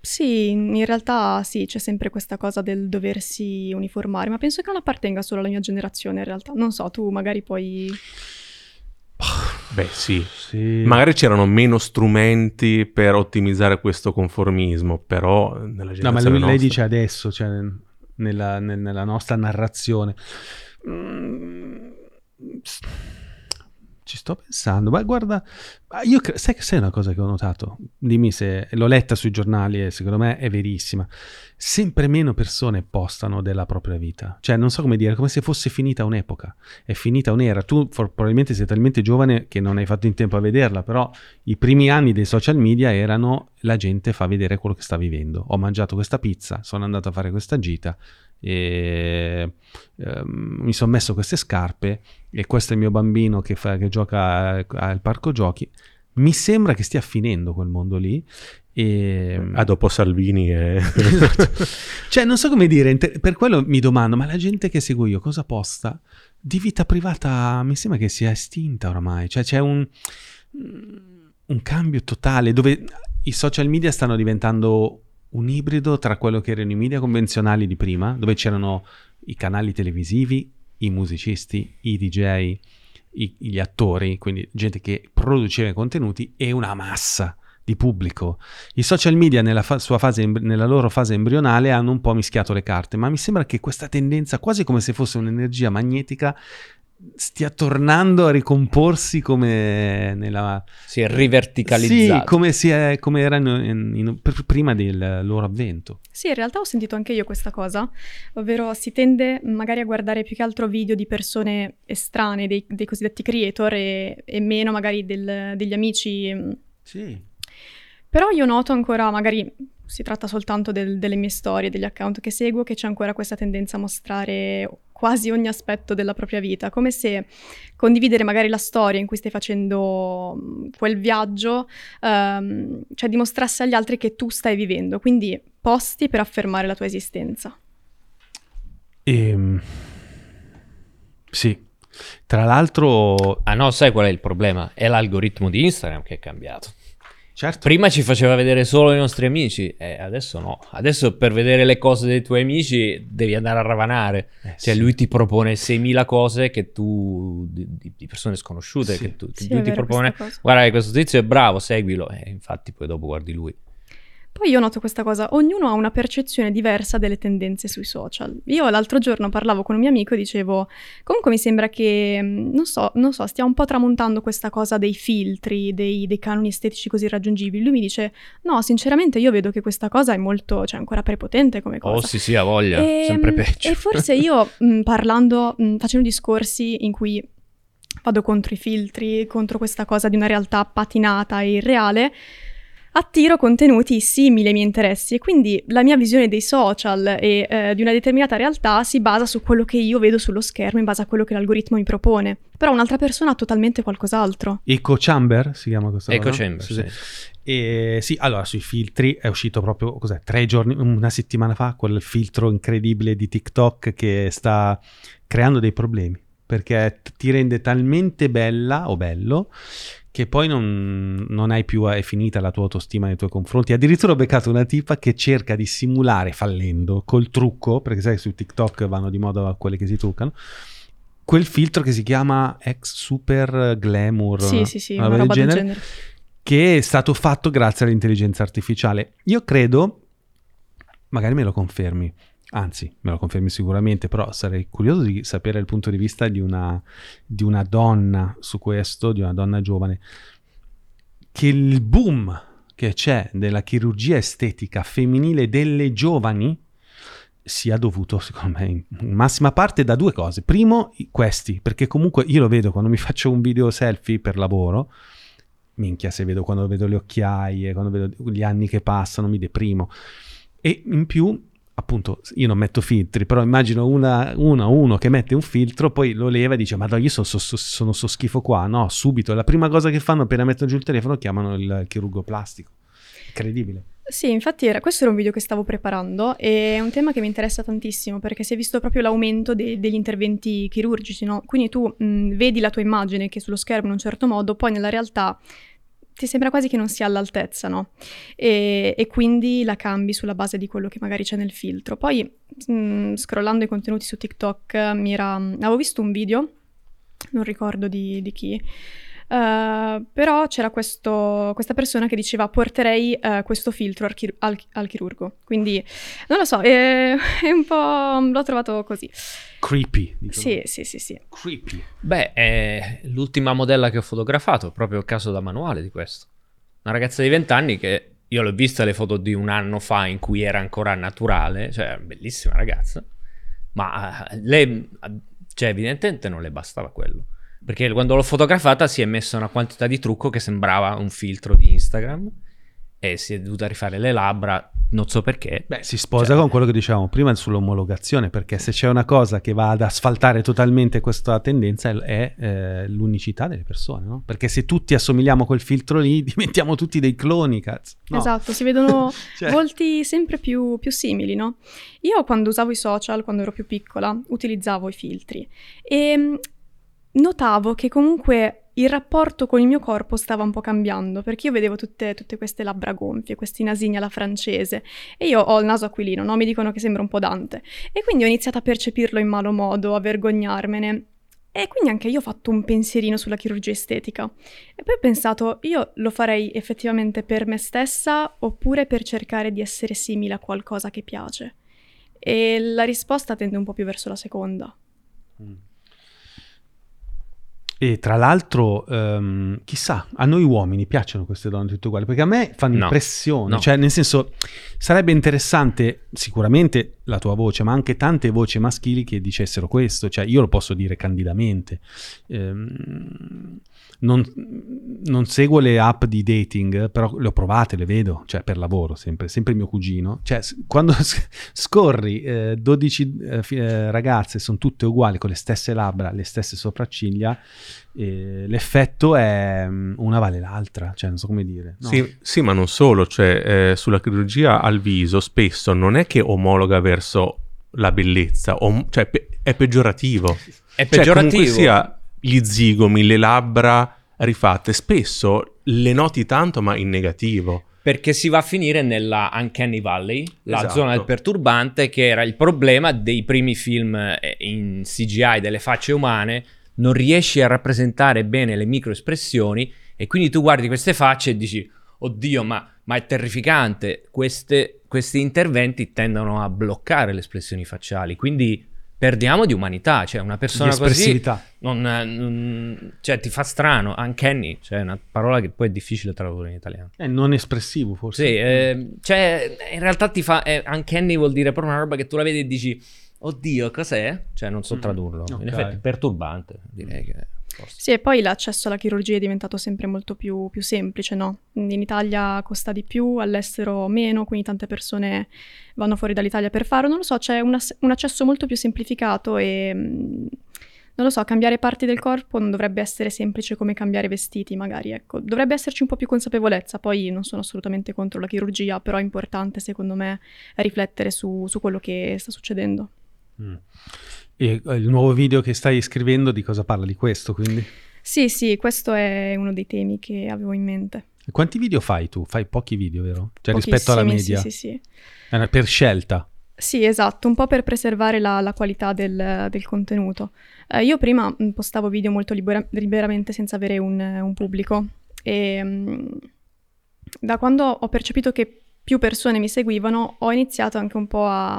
Sì, in realtà sì, c'è sempre questa cosa del doversi uniformare, ma penso che non appartenga solo alla mia generazione in realtà. Non so, tu magari poi... Beh, sì. Sì. Magari c'erano meno strumenti per ottimizzare questo conformismo, però nella No, ma generazione lui- lei nostra- dice adesso, cioè nella, nel- nella nostra narrazione. Mm, Ci sto pensando, ma guarda, io cre- sai, sai una cosa che ho notato? Dimmi se l'ho letta sui giornali e secondo me è verissima. Sempre meno persone postano della propria vita. Cioè, non so come dire, come se fosse finita un'epoca. È finita un'era. Tu for- probabilmente sei talmente giovane che non hai fatto in tempo a vederla, però i primi anni dei social media erano la gente fa vedere quello che sta vivendo. Ho mangiato questa pizza, sono andato a fare questa gita, e, ehm, mi sono messo queste scarpe e questo è il mio bambino che, fa- che gioca al parco giochi. Mi sembra che stia finendo quel mondo lì. E, Ah, dopo Salvini e... cioè, non so come dire, per quello mi domando, ma la gente che seguo io cosa posta? Di vita privata mi sembra che sia estinta oramai, cioè c'è un, un cambio totale dove i social media stanno diventando un ibrido tra quello che erano i media convenzionali di prima, dove c'erano i canali televisivi, i musicisti, i DJ, i- gli attori, quindi gente che produceva i contenuti e una massa di pubblico. I social media nella, fa- fase nella loro fase embrionale hanno un po' mischiato le carte, ma mi sembra che questa tendenza, quasi come se fosse un'energia magnetica, stia tornando a ricomporsi come nella... Si è riverticalizzato. Sì, come, si è, come era in- in- in- pr- prima del loro avvento. Sì, in realtà ho sentito anche io questa cosa, ovvero si tende magari a guardare più che altro video di persone estranee, dei, dei cosiddetti creator, e, e meno magari del- degli amici. Sì. Però io noto ancora, magari si tratta soltanto del- delle mie storie, degli account che seguo, che c'è ancora questa tendenza a mostrare quasi ogni aspetto della propria vita, come se condividere magari la storia in cui stai facendo quel viaggio, ehm, cioè dimostrasse agli altri che tu stai vivendo, quindi posti per affermare la tua esistenza. Ehm, sì. Tra l'altro, Ah no, sai qual è il problema? È l'algoritmo di Instagram che è cambiato. Certo, Prima ci faceva vedere solo i nostri amici, e adesso no. Adesso per vedere le cose dei tuoi amici devi andare a ravanare. Eh, Cioè sì. lui ti propone 6.000 cose che tu, di, di- persone sconosciute, Sì. che, tu, che Sì, lui ti propone, guarda che questo tizio è bravo, seguilo. E infatti poi dopo guardi lui. Poi io noto questa cosa, ognuno ha una percezione diversa delle tendenze sui social. Io l'altro giorno parlavo con un mio amico e dicevo, comunque mi sembra che, mh, non so, non so, stia un po' tramontando questa cosa dei filtri, dei, dei canoni estetici così raggiungibili. Lui mi dice, no, sinceramente io vedo che questa cosa è molto, cioè ancora prepotente come cosa. Oh sì sì, ha voglia, E, sempre mh, peggio. E forse io mh, parlando, mh, facendo discorsi in cui vado contro i filtri, contro questa cosa di una realtà patinata e irreale, attiro contenuti simili ai miei interessi e quindi la mia visione dei social e eh, di una determinata realtà si basa su quello che io vedo sullo schermo in base a quello che l'algoritmo mi propone. Però un'altra persona ha totalmente qualcos'altro. Echo Chamber si chiama questa Echo cosa? Chamber, Sì, sì. sì. E sì, allora sui filtri è uscito proprio, cos'è, tre giorni, una settimana fa, quel filtro incredibile di TikTok che sta creando dei problemi, perché t- ti rende talmente bella o bello che poi non, non hai più, è finita la tua autostima nei tuoi confronti. Addirittura ho beccato una tipa che cerca di simulare, fallendo, col trucco, perché sai su TikTok vanno di moda quelle che si truccano, quel filtro che si chiama ex super glamour. Sì, sì, sì, una una roba del genere genere. che è stato fatto grazie all'intelligenza artificiale. Io credo magari me lo confermi. Anzi, me lo confermi sicuramente, però sarei curioso di sapere il punto di vista di una, di una donna su questo, di una donna giovane, che il boom che c'è della chirurgia estetica femminile delle giovani sia dovuto, secondo me, in massima parte da due cose. Primo, questi, perché comunque io lo vedo quando mi faccio un video selfie per lavoro, minchia se vedo quando vedo le occhiaie, quando vedo gli anni che passano, mi deprimo. E in più, appunto, io non metto filtri, però immagino una, una uno che mette un filtro, poi lo leva e dice, ma io sono, so- so- sono so schifo qua. No, subito, la prima cosa che fanno appena mettono giù il telefono chiamano il chirurgo plastico. Incredibile. Sì, infatti era, questo era un video che stavo preparando e è un tema che mi interessa tantissimo perché si è visto proprio l'aumento de- degli interventi chirurgici, no? Quindi tu mh, vedi la tua immagine che è sullo schermo in un certo modo, poi nella realtà ti sembra quasi che non sia all'altezza, no? E, e quindi la cambi sulla base di quello che magari c'è nel filtro. Poi, mh, scrollando i contenuti su TikTok, mi era, avevo visto un video, non ricordo di, di chi, eh, però c'era questo- questa persona che diceva porterei eh, questo filtro al, chir- al- al chirurgo. Quindi, non lo so, è, è un po'... l'ho trovato così. Creepy. Sì, sì, sì, sì. Creepy. Beh, è l'ultima modella che ho fotografato, proprio il caso da manuale di questo. Una ragazza di 20 anni che io l'ho vista le foto di un anno fa in cui era ancora naturale, cioè bellissima ragazza, ma eh, lei, cioè evidentemente non le bastava quello. Perché quando l'ho fotografata si è messa una quantità di trucco che sembrava un filtro di Instagram e si è dovuta rifare le labbra, non so perché. Beh, si sposa Cioè- con quello che dicevamo prima sull'omologazione, perché se c'è una cosa che va ad asfaltare totalmente questa tendenza è, eh, l'unicità delle persone, no? Perché se tutti assomigliamo a quel filtro lì, diventiamo tutti dei cloni, cazzo. No. Esatto, si vedono Cioè- volti sempre più, più simili, no? Io quando usavo i social, quando ero più piccola, utilizzavo i filtri e mh, notavo che comunque il rapporto con il mio corpo stava un po' cambiando, perché io vedevo tutte, tutte queste labbra gonfie, questi nasini alla francese e io ho il naso aquilino, no? Mi dicono che sembra un po' Dante. E quindi ho iniziato a percepirlo in malo modo, a vergognarmene. E quindi anche io ho fatto un pensierino sulla chirurgia estetica. E poi ho pensato, io lo farei effettivamente per me stessa oppure per cercare di essere simile a qualcosa che piace? E la risposta tende un po' più verso la seconda. E tra l'altro, ehm, chissà, a noi uomini piacciono queste donne tutte uguali, perché a me fanno No. impressione, No. cioè nel senso sarebbe interessante sicuramente la tua voce, ma anche tante voci maschili che dicessero questo, cioè io lo posso dire candidamente. Ehm, non, non seguo le app di dating, però le ho provate, le vedo, cioè per lavoro sempre, sempre mio cugino. Cioè quando scorri eh, 12 eh, eh, ragazze, sono tutte uguali, con le stesse labbra, le stesse sopracciglia, l'effetto è mm, una vale l'altra, cioè non so come dire. no? Sì, sì, ma non solo, cioè eh, sulla chirurgia al viso spesso non è che omologa verso la bellezza, om- cioè pe- è peggiorativo. È Cioè, peggiorativo. comunque sia gli zigomi, le labbra rifatte, spesso le noti tanto ma in negativo. Perché si va a finire nella Uncanny Valley, la Esatto. zona del perturbante, che era il problema dei primi film eh, in CGI delle facce umane. Non riesci a rappresentare bene le microespressioni e quindi tu guardi queste facce e dici, oddio, ma, ma è terrificante. Queste- questi interventi tendono a bloccare le espressioni facciali, quindi perdiamo di umanità. Cioè una persona così non, non- cioè, ti fa strano. Uncanny, cioè una parola che poi è difficile tradurre in italiano. È non espressivo forse. Sì, eh, cioè, in realtà ti fa. Eh, uncanny vuol dire proprio una roba che tu la vedi e dici, oddio, cos'è? Cioè, non so Mm, tradurlo. ok. In effetti, è perturbante, direi che. forse. Sì, e poi l'accesso alla chirurgia è diventato sempre molto più, più semplice, no? In Italia costa di più, all'estero meno, quindi tante persone vanno fuori dall'Italia per farlo. Non lo so, c'è un, ass- un accesso molto più semplificato e... mm, Non lo so, cambiare parti del corpo non dovrebbe essere semplice come cambiare vestiti, magari, ecco. Dovrebbe esserci un po' più consapevolezza. Poi non sono assolutamente contro la chirurgia, però è importante, secondo me, riflettere su, su quello che sta succedendo. Mm. E eh, il nuovo video che stai scrivendo di cosa parla? Di questo quindi? Sì, sì, questo è uno dei temi che avevo in mente. Quanti video fai tu? Fai pochi video, vero? Cioè rispetto alla media? Sì, sì, sì. Una- per scelta. Sì, esatto, un po' per preservare la, la qualità del, del contenuto. Eh, io prima mh, postavo video molto libera- liberamente senza avere un, un pubblico e mh, da quando ho percepito che più persone mi seguivano, ho iniziato anche un po' a,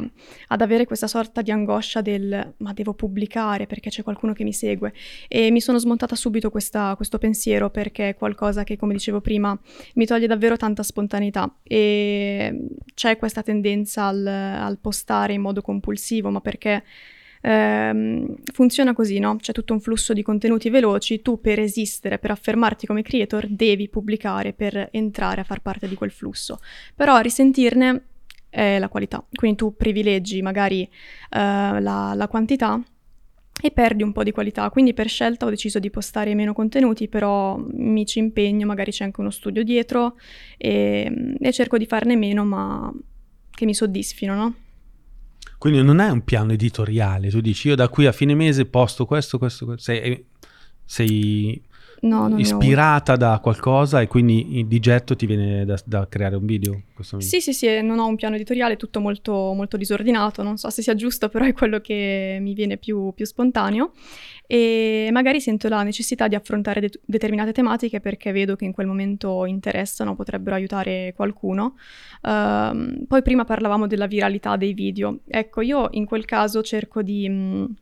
ad avere questa sorta di angoscia del ma devo pubblicare perché c'è qualcuno che mi segue e mi sono smontata subito questa, questo pensiero perché è qualcosa che, come dicevo prima, mi toglie davvero tanta spontaneità. E c'è questa tendenza al, al postare in modo compulsivo, ma perché ehm, funziona così, no? C'è tutto un flusso di contenuti veloci, tu per esistere, per affermarti come creator, devi pubblicare per entrare a far parte di quel flusso. Però a risentirne è la qualità, quindi tu privilegi magari eh, la, la quantità e perdi un po' di qualità. Quindi per scelta ho deciso di postare meno contenuti, però mi ci impegno, magari c'è anche uno studio dietro e, e cerco di farne meno, ma che mi soddisfino, no? Quindi non è un piano editoriale, tu dici io da qui a fine mese posto questo, questo, questo. Sei, sei No, non ispirata da qualcosa e quindi di getto ti viene da, da creare un video? Sì, sì, sì, non ho un piano editoriale, tutto molto, molto disordinato, non so se sia giusto, però è quello che mi viene più, più spontaneo e magari sento la necessità di affrontare de- determinate tematiche perché vedo che in quel momento interessano, potrebbero aiutare qualcuno. Uh, poi prima parlavamo della viralità dei video. Ecco, io in quel caso cerco di... Mh,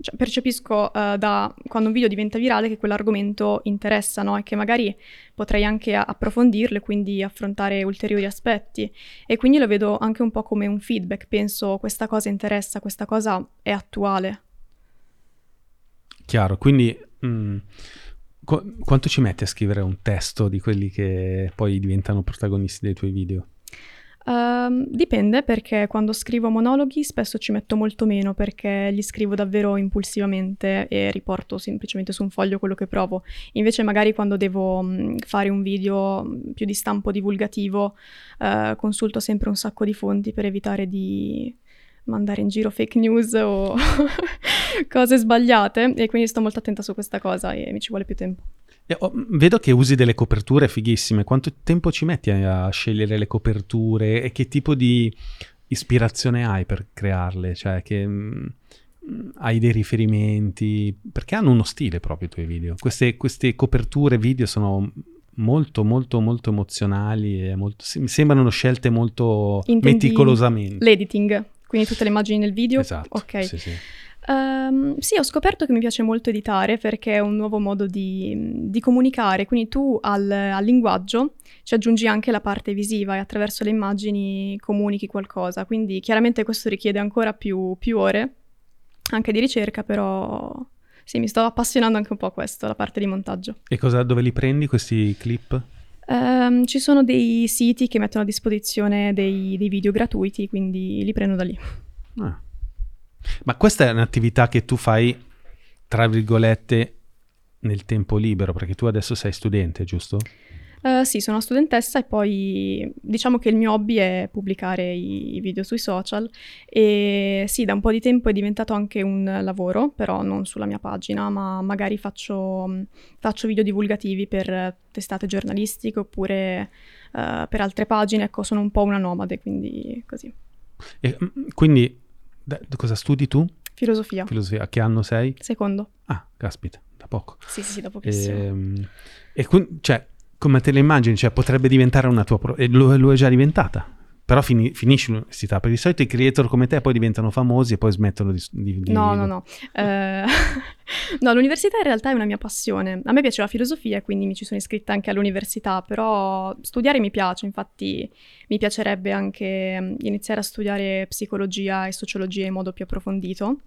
cioè, percepisco uh, da quando un video diventa virale che quell'argomento interessa, no? E che magari potrei anche approfondirlo e quindi affrontare ulteriori aspetti. E quindi lo vedo anche un po' come un feedback. Penso questa cosa interessa, questa cosa è attuale. Chiaro, quindi mh, mm, qu- quanto ci metti a scrivere un testo di quelli che poi diventano protagonisti dei tuoi video? Uh, dipende perché quando scrivo monologhi spesso ci metto molto meno perché li scrivo davvero impulsivamente e riporto semplicemente su un foglio quello che provo. Invece magari quando devo mh, fare un video più di stampo divulgativo uh, consulto sempre un sacco di fonti per evitare di mandare in giro fake news o cose sbagliate e quindi sto molto attenta su questa cosa e mi ci vuole più tempo. Oh, vedo che usi delle coperture fighissime. Quanto tempo ci metti a scegliere le coperture e che tipo di ispirazione hai per crearle? Cioè, che mh, hai dei riferimenti? Perché hanno uno stile proprio i tuoi video. Queste, queste coperture video sono molto, molto, molto emozionali e molto, mi sembrano scelte molto Intendi meticolosamente. L'editing, quindi tutte le immagini nel video? Esatto. Ok. Sì, sì. Um, sì, ho scoperto che mi piace molto editare perché è un nuovo modo di, di comunicare, quindi tu al, al, linguaggio ci aggiungi anche la parte visiva e attraverso le immagini comunichi qualcosa, quindi chiaramente questo richiede ancora più, più ore, anche di ricerca, però sì, mi sto appassionando anche un po' a questo, la parte di montaggio. E cosa, dove li prendi questi clip? Um, ci sono dei siti che mettono a disposizione dei, dei video gratuiti, quindi li prendo da lì. Ah. Ma questa è un'attività che tu fai, tra virgolette, nel tempo libero, perché tu adesso sei studente, giusto? Uh, sì, sono studentessa e poi diciamo che il mio hobby è pubblicare i video sui social e sì, da un po' di tempo è diventato anche un lavoro, però non sulla mia pagina, ma magari faccio, faccio video divulgativi per testate giornalistiche oppure uh, per altre pagine, ecco, sono un po' una nomade, quindi così. E, mm, quindi da, cosa studi tu? Filosofia. Filosofia. A che anno sei? Secondo. Ah, caspita, da poco. Sì, sì, sì da pochissimo. E, ehm, e quindi, cioè, come te le immagini? Cioè, potrebbe diventare una tua... Pro- e lo, lo è già diventata però fini, finisci l'università, perché di solito i creator come te poi diventano famosi e poi smettono di... di, di no, no, no. Eh, no, l'università in realtà è una mia passione. A me piace la filosofia e quindi mi ci sono iscritta anche all'università, però studiare mi piace, infatti mi piacerebbe anche mm, iniziare a studiare psicologia e sociologia in modo più approfondito.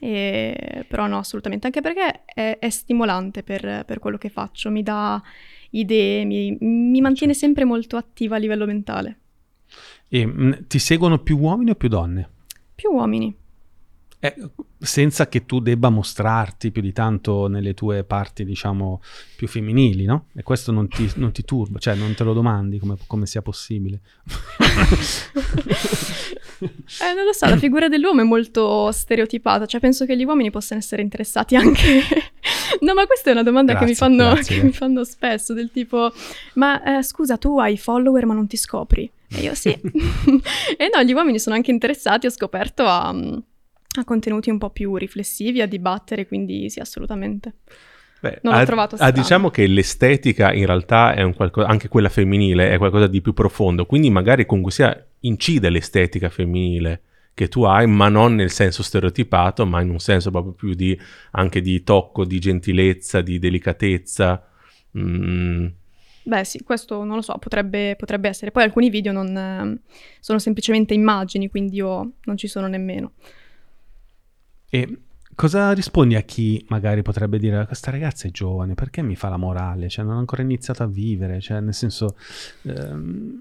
E, però no, assolutamente, anche perché è, è stimolante per, per, quello che faccio, mi dà idee, mi, mi mantiene certo. sempre molto attiva a livello mentale. E mh, ti seguono più uomini o più donne? Più uomini. Eh, senza che tu debba mostrarti più di tanto nelle tue parti, diciamo, più femminili, no? E questo non ti, non ti turba, cioè non te lo domandi come, come sia possibile. eh, non lo so, la figura dell'uomo è molto stereotipata, cioè penso che gli uomini possano essere interessati anche... no, ma questa è una domanda grazie, che, mi fanno, che mi fanno spesso, del tipo, ma eh, scusa, tu hai follower ma non ti scopri? E io sì. e no, gli uomini sono anche interessati, ho scoperto, a, a, contenuti un po' più riflessivi, a dibattere, quindi sì, assolutamente. Beh, Non l'ho ah- trovato strano. diciamo che l'estetica in realtà è un qualcosa, anche quella femminile, è qualcosa di più profondo, quindi magari comunque sia incide l'estetica femminile che tu hai, ma non nel senso stereotipato, ma in un senso proprio più di anche di tocco, di gentilezza, di delicatezza. Mm, Beh sì, questo non lo so, potrebbe, potrebbe essere. Poi alcuni video non, ehm, sono semplicemente immagini, quindi io non ci sono nemmeno. E cosa rispondi a chi magari potrebbe dire questa ragazza è giovane, perché mi fa la morale? Cioè, non ha ancora iniziato a vivere, cioè, nel senso, ehm,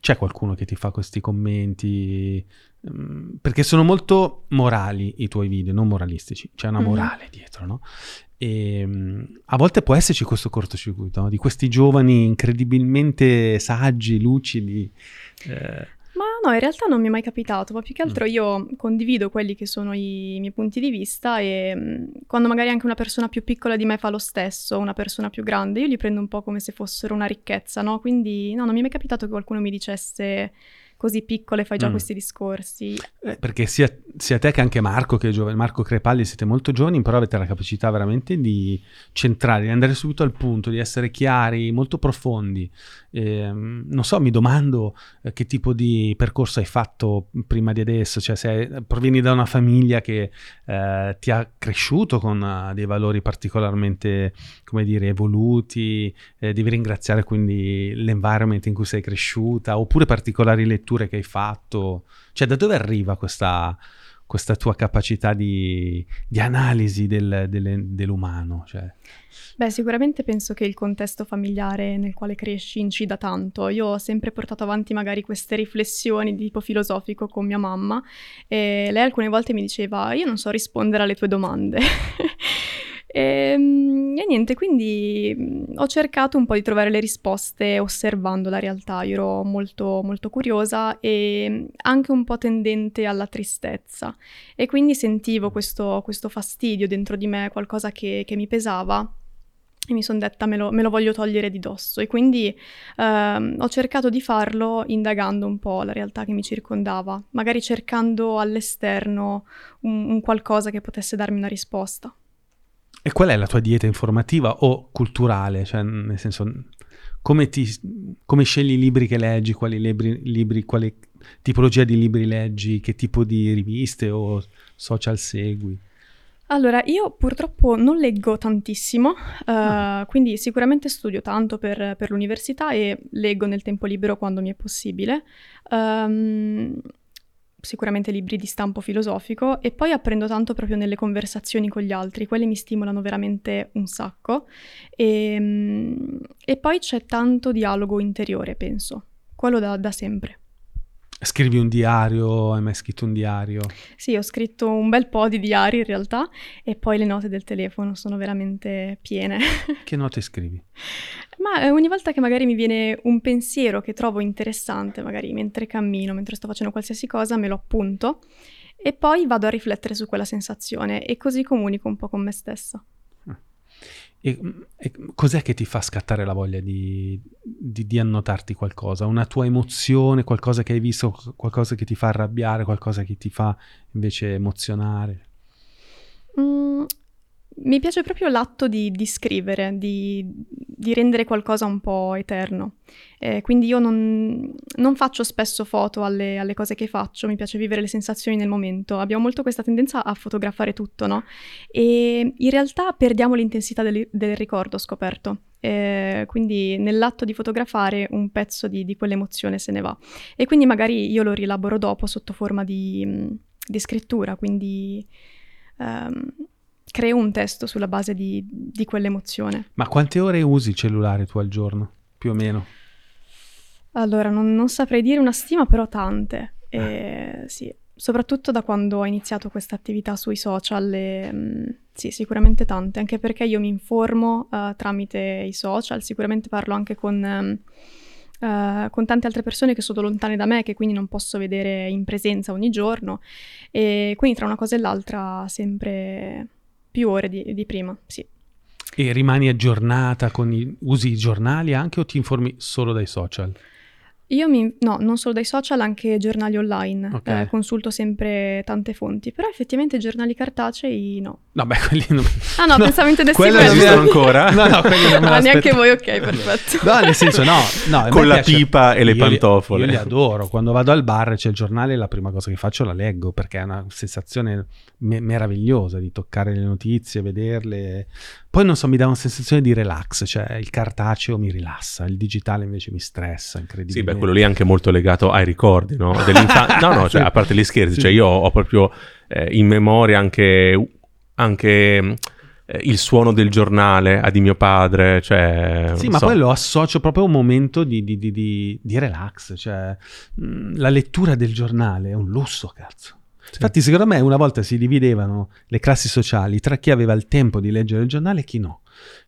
c'è qualcuno che ti fa questi commenti? Ehm, perché sono molto morali i tuoi video, non moralistici, c'è una Mhm. morale dietro, no? E mm, a volte può esserci questo cortocircuito no? di questi giovani incredibilmente saggi, lucidi. eh, Ma no, in realtà non mi è mai capitato, ma più che altro Mm. io condivido quelli che sono i miei punti di vista e mh, quando magari anche una persona più piccola di me fa lo stesso, una persona più grande, io li prendo un po' come se fossero una ricchezza, no? Quindi no, non mi è mai capitato che qualcuno mi dicesse così piccole fai già Mm. questi discorsi. Eh, perché sia, sia te che anche Marco, che è giovane, Marco Crepalli, siete molto giovani, però avete la capacità veramente di centrare, di andare subito al punto, di essere chiari, molto profondi. Ehm, non so, mi domando eh, che tipo di percorso hai fatto prima di adesso, cioè se provieni da una famiglia che eh, ti ha cresciuto con eh, dei valori particolarmente, come dire, evoluti, eh, devi ringraziare quindi l'environment in cui sei cresciuta, oppure particolari letture che hai fatto. Cioè, da dove arriva questa, questa tua capacità di, di analisi del- delle- dell'umano? Cioè, Beh, sicuramente penso che il contesto familiare nel quale cresci incida tanto. Io ho sempre portato avanti magari queste riflessioni di tipo filosofico con mia mamma e lei alcune volte mi diceva io non so rispondere alle tue domande. e, mm, e niente, quindi mm, ho cercato un po' di trovare le risposte osservando la realtà. Io ero molto, molto curiosa e mm, anche un po' tendente alla tristezza. E quindi sentivo questo, questo fastidio dentro di me, qualcosa che, che mi pesava e mi sono detta me lo, me lo voglio togliere di dosso. E quindi ehm, ho cercato di farlo indagando un po' la realtà che mi circondava, magari cercando all'esterno un, un qualcosa che potesse darmi una risposta. E qual è la tua dieta informativa o culturale? Cioè, nel senso, come, ti, come scegli i libri che leggi, quali libri, libri, quale tipologia di libri leggi, che tipo di riviste o social segui? Allora, io purtroppo non leggo tantissimo, eh, Ah. quindi sicuramente studio tanto per, per l'università e leggo nel tempo libero quando mi è possibile. Ehm, sicuramente libri di stampo filosofico e poi apprendo tanto proprio nelle conversazioni con gli altri, quelle mi stimolano veramente un sacco. E, mm, e poi c'è tanto dialogo interiore, penso, quello da- da sempre. Scrivi un diario? Hai mai scritto un diario? Sì, ho scritto un bel po' di diari in realtà e poi le note del telefono sono veramente piene. Che note scrivi? Ma eh, ogni volta che magari mi viene un pensiero che trovo interessante, magari mentre cammino, mentre sto facendo qualsiasi cosa, me lo appunto e poi vado a riflettere su quella sensazione e così comunico un po' con me stessa. E, e cos'è che ti fa scattare la voglia di, di- di annotarti qualcosa? Una tua emozione, qualcosa che hai visto, qualcosa che ti fa arrabbiare, qualcosa che ti fa invece emozionare? Mm, mi piace proprio l'atto di, di scrivere, di, di rendere qualcosa un po' eterno. Eh, quindi io non, non faccio spesso foto alle, alle cose che faccio, mi piace vivere le sensazioni nel momento. Abbiamo molto questa tendenza a fotografare tutto, no? E in realtà perdiamo l'intensità del, del ricordo, scoperto. Eh, quindi nell'atto di fotografare un pezzo di, di quell'emozione se ne va. E quindi magari io lo rielaboro dopo sotto forma di, scrittura, quindi ehm, creo un testo sulla base di, di quell'emozione. Ma quante ore usi il cellulare tu al giorno? Più o meno? Allora, non, non saprei dire una stima, però tante. Eh, sì, soprattutto da quando ho iniziato questa attività sui social, e, mm, sì, sicuramente tante, anche perché io mi informo eh, tramite i social, sicuramente parlo anche con, ehm, eh, con tante altre persone che sono lontane da me, che quindi non posso vedere in presenza ogni giorno, e quindi tra una cosa e l'altra sempre più ore di, di prima, sì. E rimani aggiornata i... usi i giornali anche o ti informi solo dai social? Io mi, no, non solo dai social, anche giornali online. Ok. Eh, consulto sempre tante fonti, però effettivamente giornali cartacei no. No, beh, quelli non... Ah no, pensavo intendessi quello quello. non Esistono ancora? No, no, quelli non me Ah, neanche voi, ok, perfetto. No, nel senso, no. no Con la piace- pipa e le Io li- pantofole. Io li adoro. Quando vado al bar e c'è il giornale, la prima cosa che faccio la leggo perché è una sensazione me- meravigliosa di toccare le notizie, vederle. Poi non so, mi dà una sensazione di relax, cioè il cartaceo mi rilassa, il digitale invece mi stressa Sì, incredibilmente. beh, quello lì è anche molto legato ai ricordi, no? No, no, cioè, Sì. a parte gli scherzi, Sì. cioè io ho proprio eh, in memoria anche, anche eh, il suono del giornale a di mio padre, cioè... Sì, ma so. poi lo associo proprio a un momento di, di- di- di- di relax, cioè mh, la lettura del giornale è un lusso, cazzo. Infatti, secondo me, una volta si dividevano le classi sociali tra chi aveva il tempo di leggere il giornale e chi no.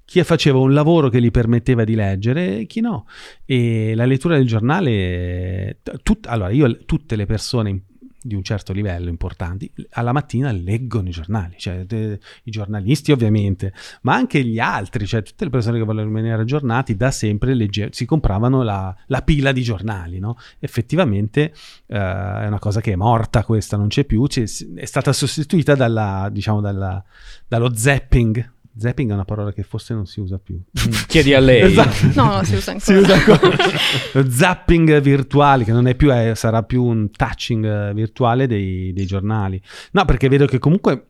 Chi faceva un lavoro che gli permetteva di leggere e chi no. E la lettura del giornale, tut- allora io, tutte le persone di un certo livello importanti, alla mattina leggono i giornali, cioè de- i giornalisti ovviamente, ma anche gli altri, cioè tutte le persone che vogliono rimanere aggiornati, da sempre legge- si compravano la, la pila di giornali, no? Effettivamente eh, è una cosa che è morta questa, non c'è più, c'è- è stata sostituita dalla, diciamo, dalla- dallo zapping. Zapping è una parola che forse non si usa più. Chiedi a lei. Esatto. No, no, si usa Si ancora. usa ancora. Lo zapping virtuale, che non è più, eh, sarà più un touching eh, virtuale dei, dei giornali. No, perché vedo che comunque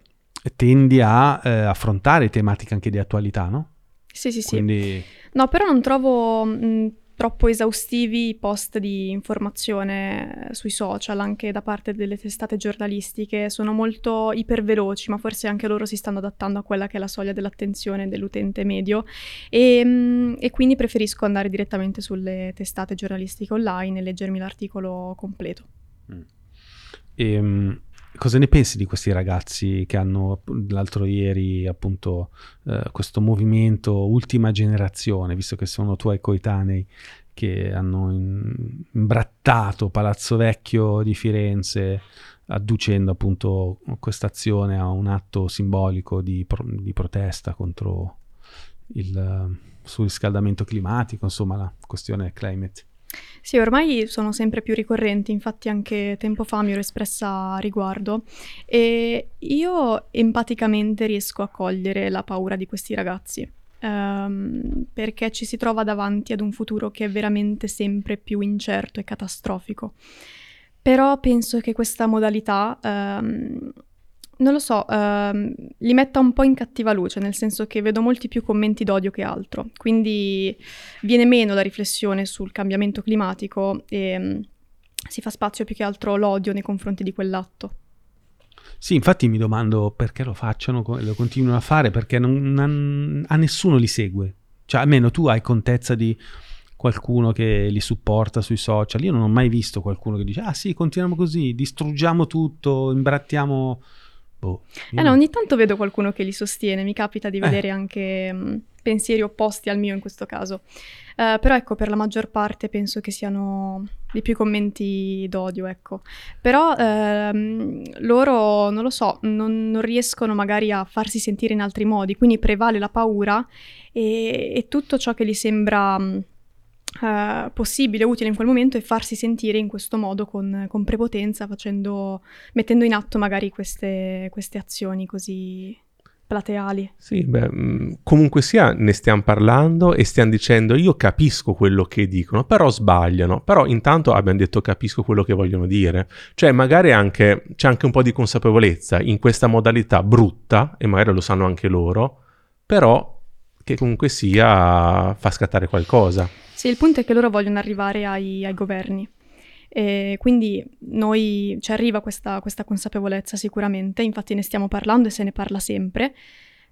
tendi a eh, affrontare tematiche anche di attualità, no? Sì, sì, sì. Quindi No, però non trovo mh, troppo esaustivi i post di informazione sui social, anche da parte delle testate giornalistiche. Sono molto iperveloci, ma forse anche loro si stanno adattando a quella che è la soglia dell'attenzione dell'utente medio. E, mh, e quindi preferisco andare direttamente sulle testate giornalistiche online e leggermi l'articolo completo. Ehm, cosa ne pensi di questi ragazzi che hanno l'altro ieri appunto eh, questo movimento ultima generazione, visto che sono tuoi coetanei che hanno imbrattato Palazzo Vecchio di Firenze adducendo appunto questa azione a un atto simbolico di, pro- di protesta contro il eh, surriscaldamento climatico, insomma la questione climate. Sì, ormai sono sempre più ricorrenti, infatti anche tempo fa mi ero espressa a riguardo e io empaticamente riesco a cogliere la paura di questi ragazzi, ehm, perché ci si trova davanti ad un futuro che è veramente sempre più incerto e catastrofico. Però penso che questa modalità, ehm, non lo so, ehm, li metta un po' in cattiva luce, nel senso che vedo molti più commenti d'odio che altro, quindi viene meno la riflessione sul cambiamento climatico e mm, si fa spazio più che altro l'odio nei confronti di quell'atto. Sì, infatti mi domando perché lo facciano, lo continuano a fare, perché non, non- a nessuno li segue. Cioè, almeno tu hai contezza di qualcuno che li supporta sui social. Io non ho mai visto qualcuno che dice, ah sì, continuiamo così, distruggiamo tutto, imbrattiamo... Boh. Eh no, ogni tanto vedo qualcuno che li sostiene, mi capita di Eh. vedere anche mm, pensieri opposti al mio in questo caso. Eh, però ecco, per la maggior parte penso che siano di più commenti d'odio, ecco. Però ehm, loro, non lo so, non, non riescono magari a farsi sentire in altri modi, quindi prevale la paura e, e tutto ciò che gli sembra mm, eh, possibile, utile in quel momento è farsi sentire in questo modo con, con prepotenza, facendo, mettendo in atto magari queste, queste azioni così plateali. Sì, beh, mh, comunque sia, ne stiamo parlando e stiamo dicendo io capisco quello che dicono, però sbagliano. Però intanto abbiamo detto capisco quello che vogliono dire. Cioè, magari anche, c'è anche un po' di consapevolezza in questa modalità brutta, e magari lo sanno anche loro, però che comunque sia fa scattare qualcosa. Sì, il punto è che loro vogliono arrivare ai, ai governi. E quindi noi ci arriva questa, questa consapevolezza sicuramente, infatti ne stiamo parlando e se ne parla sempre,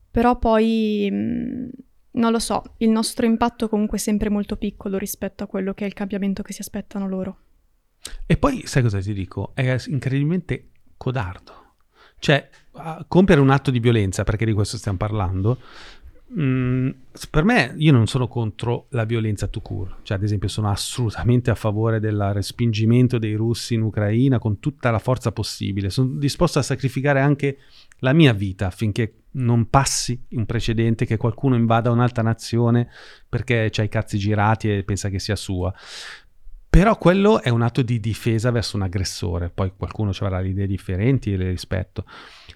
però poi mh, non lo so, il nostro impatto comunque è sempre molto piccolo rispetto a quello che è il cambiamento che si aspettano loro. E poi, sai cosa ti dico? È incredibilmente codardo. Cioè, compiere un atto di violenza, perché di questo stiamo parlando, mh, per me io non sono contro la violenza tout court. Cioè, ad esempio, sono assolutamente a favore del respingimento dei russi in Ucraina con tutta la forza possibile. Sono disposto a sacrificare anche la mia vita affinché non passi un precedente che qualcuno invada un'altra nazione perché c'ha i cazzi girati e pensa che sia sua. Però quello è un atto di difesa verso un aggressore, poi qualcuno ci avrà le idee differenti e le rispetto,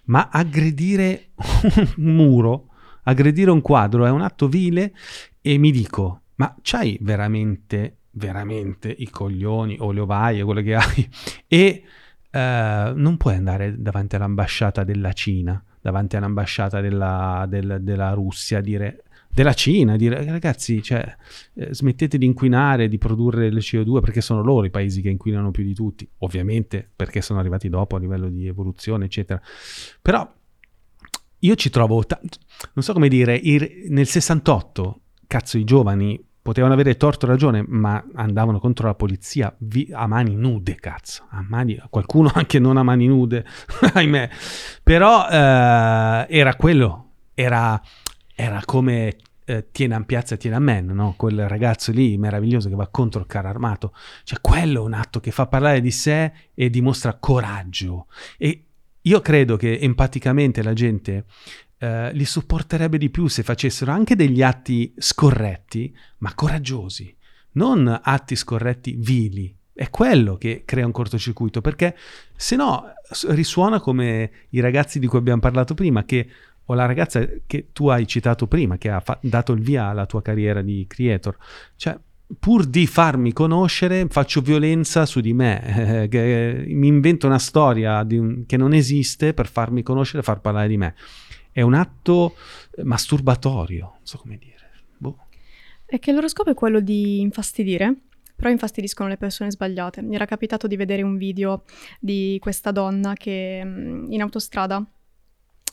ma aggredire un muro, aggredire un quadro è un atto vile e mi dico, ma c'hai veramente, veramente i coglioni o le ovaie, quello che hai, e eh, non puoi andare davanti all'ambasciata della Cina, davanti all'ambasciata della, del- della Russia dire della Cina, dire ragazzi, cioè, eh, smettete di inquinare, di produrre il CO2 perché sono loro i paesi che inquinano più di tutti, ovviamente perché sono arrivati dopo a livello di evoluzione, eccetera. Però io ci trovo, ta- non so come dire, i- nel 68, cazzo, i giovani potevano avere torto ragione, ma andavano contro la polizia vi- a mani nude, cazzo, a mani, qualcuno anche non a mani nude, ahimè. Però eh, era quello, era, era come eh, Tienanmen Piazza Tienanmen, no? quel ragazzo lì meraviglioso che va contro il carro armato. Cioè, quello è un atto che fa parlare di sé e dimostra coraggio. E io credo che empaticamente la gente eh, li supporterebbe di più se facessero anche degli atti scorretti, ma coraggiosi, non atti scorretti vili. È quello che crea un cortocircuito, perché se no risuona come i ragazzi di cui abbiamo parlato prima, che, o la ragazza che tu hai citato prima, che ha fa- dato il via alla tua carriera di creator. Cioè, pur di farmi conoscere, faccio violenza su di me, eh, mi invento una storia un- che non esiste per farmi conoscere far parlare di me. È un atto eh, masturbatorio, non so come dire. Boh. È che il loro scopo è quello di infastidire, però infastidiscono le persone sbagliate. Mi era capitato di vedere un video di questa donna che mm, in autostrada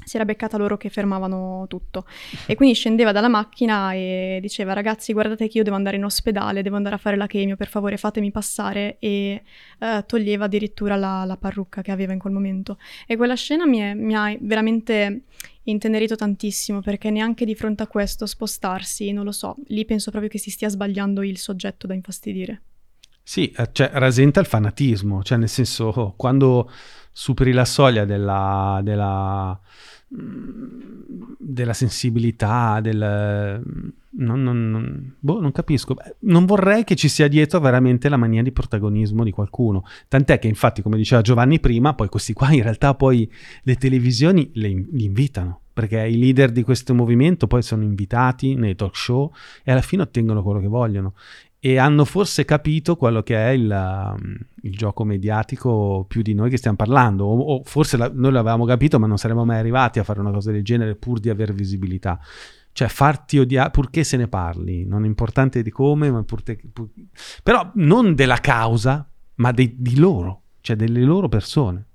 si era beccata loro che fermavano tutto e quindi scendeva dalla macchina e diceva ragazzi guardate che io devo andare in ospedale, devo andare a fare la chemio, per favore fatemi passare e eh, toglieva addirittura la, la parrucca che aveva in quel momento. E quella scena mi, è- mi ha veramente intenerito tantissimo perché neanche di fronte a questo spostarsi, non lo so, lì penso proprio che si stia sbagliando il soggetto da infastidire. Sì, eh, cioè, rasenta il fanatismo, cioè nel senso oh, quando superi la soglia della, della, della sensibilità, del... Non, non- non- boh, non capisco. Non vorrei che ci sia dietro veramente la mania di protagonismo di qualcuno. Tant'è che infatti, come diceva Giovanni prima, poi questi qua in realtà poi le televisioni le in- li invitano, perché i leader di questo movimento poi sono invitati nei talk show e alla fine ottengono quello che vogliono e hanno forse capito quello che è il, um, il gioco mediatico più di noi che stiamo parlando, o, o forse la- noi l'avevamo capito, ma non saremmo mai arrivati a fare una cosa del genere pur di avere visibilità. Cioè farti odiare, purché se ne parli, non è importante di come, ma purché... pur- però non della causa, ma dei- di loro, cioè delle loro persone.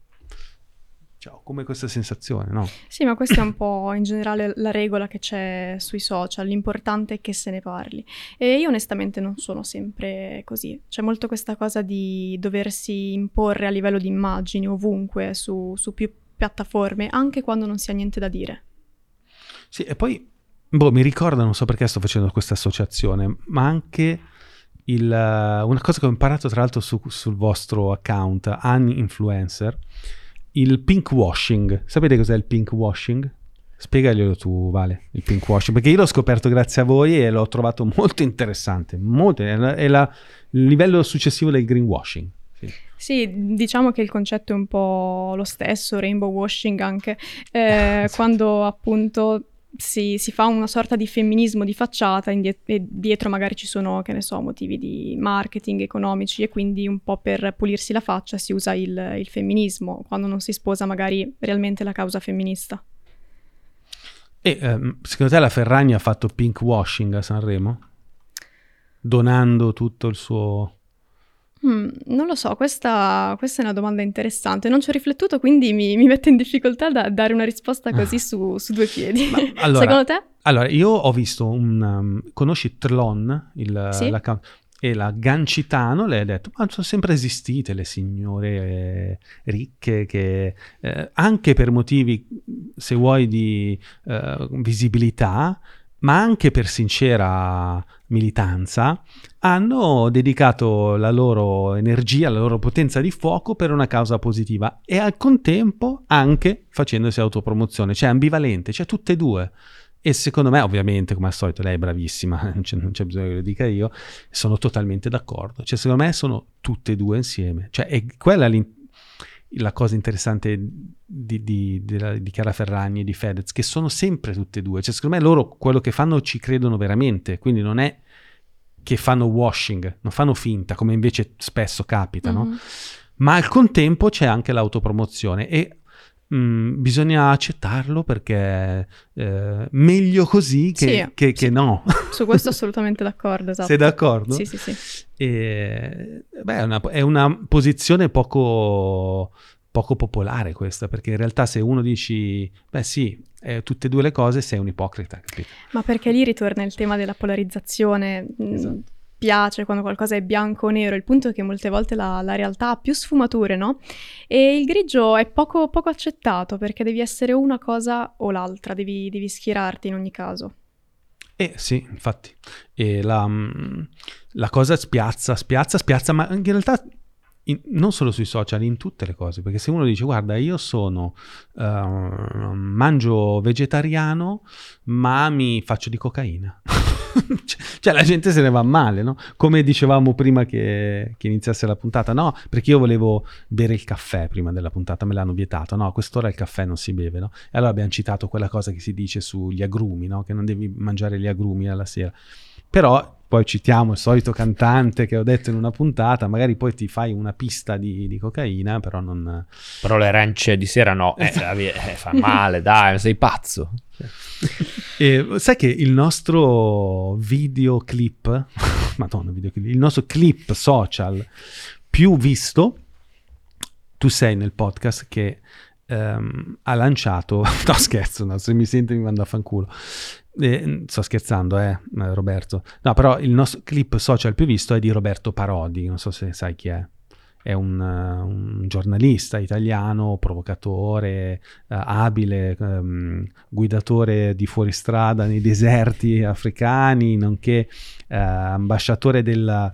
Cioè, ho come questa sensazione, no? Sì, ma questa è un po' in generale la regola che c'è sui social, l'importante è che se ne parli. E io onestamente non sono sempre così. C'è molto questa cosa di doversi imporre a livello di immagini ovunque, su, su più piattaforme, anche quando non si ha niente da dire. Sì, e poi, boh, mi ricorda, non so perché sto facendo questa associazione, ma anche il, una cosa che ho imparato tra l'altro su- sul vostro account, Anni Influencer, il pink washing. Sapete cos'è il pink washing? Spiegaglielo tu, Vale, il pink washing, perché io l'ho scoperto grazie a voi e l'ho trovato molto interessante, molto, è, la- è la- il livello successivo del greenwashing. Sì. Sì, diciamo che il concetto è un po' lo stesso, rainbow washing anche, eh, Esatto. quando appunto si, si fa una sorta di femminismo di facciata indie- e dietro magari ci sono, che ne so, motivi di marketing economici e quindi un po' per pulirsi la faccia si usa il, il femminismo, quando non si sposa magari realmente la causa femminista. E ehm, secondo te la Ferragni ha fatto pink washing a Sanremo? Donando tutto il suo... Mm, non lo so, questa, questa è una domanda interessante. Non ci ho riflettuto, quindi mi, mi mette in difficoltà da dare una risposta così su, su due piedi. Ma allora- Secondo te? Allora, io ho visto un... um, conosci Tlon, il, Sì. l'account- e la Gancitano, lei ha detto, ma sono sempre esistite le signore eh, ricche che eh, anche per motivi, se vuoi, di eh, visibilità, ma anche per sincera militanza, hanno dedicato la loro energia, la loro potenza di fuoco per una causa positiva e al contempo anche facendosi autopromozione, cioè ambivalente, cioè tutte e due. E secondo me, ovviamente, come al solito, lei è bravissima, non c'è, non c'è bisogno che lo dica io, sono totalmente d'accordo. Cioè, secondo me sono tutte e due insieme. Cioè, è quella l'in- la cosa interessante di, di, della- di Chiara Ferragni e di Fedez, che sono sempre tutte e due. Cioè, secondo me loro quello che fanno ci credono veramente, quindi non è che fanno washing, non fanno finta, come invece spesso capita, no? Mhm. ma al contempo c'è anche l'autopromozione e mh, bisogna accettarlo perché eh, meglio così che, Sì, che- che sì. no. Su questo assolutamente d'accordo, esatto. Sei d'accordo? Sì, sì, sì. E, beh, è una, è una posizione poco, poco popolare questa, perché in realtà se uno dici, beh sì, eh, tutte e due le cose, sei un ipocrita, capito? Ma perché lì ritorna il tema della polarizzazione. Mm, Esatto. Piace quando qualcosa è bianco o nero. Il punto è che molte volte la, la realtà ha più sfumature, no? E il grigio è poco, poco accettato perché devi essere una cosa o l'altra, devi, devi schierarti in ogni caso. Eh sì, infatti. E la, mh, la cosa spiazza, spiazza, spiazza, ma in realtà in- non solo sui social, in tutte le cose. Perché se uno dice, guarda, io sono, eh, mangio vegetariano, ma mi faccio di cocaina. Cioè- cioè la gente se ne va male, no? Come dicevamo prima che, che iniziasse la puntata, no? Perché io volevo bere il caffè prima della puntata, me l'hanno vietato, no? A quest'ora il caffè non si beve, no? E allora abbiamo citato quella cosa che si dice sugli agrumi, no? Che non devi mangiare gli agrumi alla sera. Però poi citiamo il solito cantante che ho detto in una puntata, magari poi ti fai una pista di, di cocaina, però non... Però le arance di sera no, eh, Esatto. eh, fa male, dai, sei pazzo. E sai che il nostro videoclip, madonna, videoclip, il nostro clip social più visto, tu sei nel podcast che ehm, ha lanciato, no scherzo, no, se mi sente mi manda a fanculo, Eh, sto scherzando eh, eh, Roberto, no però il nostro clip social più visto è di Roberto Parodi, non so se sai chi è. È un, un giornalista italiano, provocatore, eh, abile, ehm, guidatore di fuoristrada nei deserti africani, nonché eh, ambasciatore della,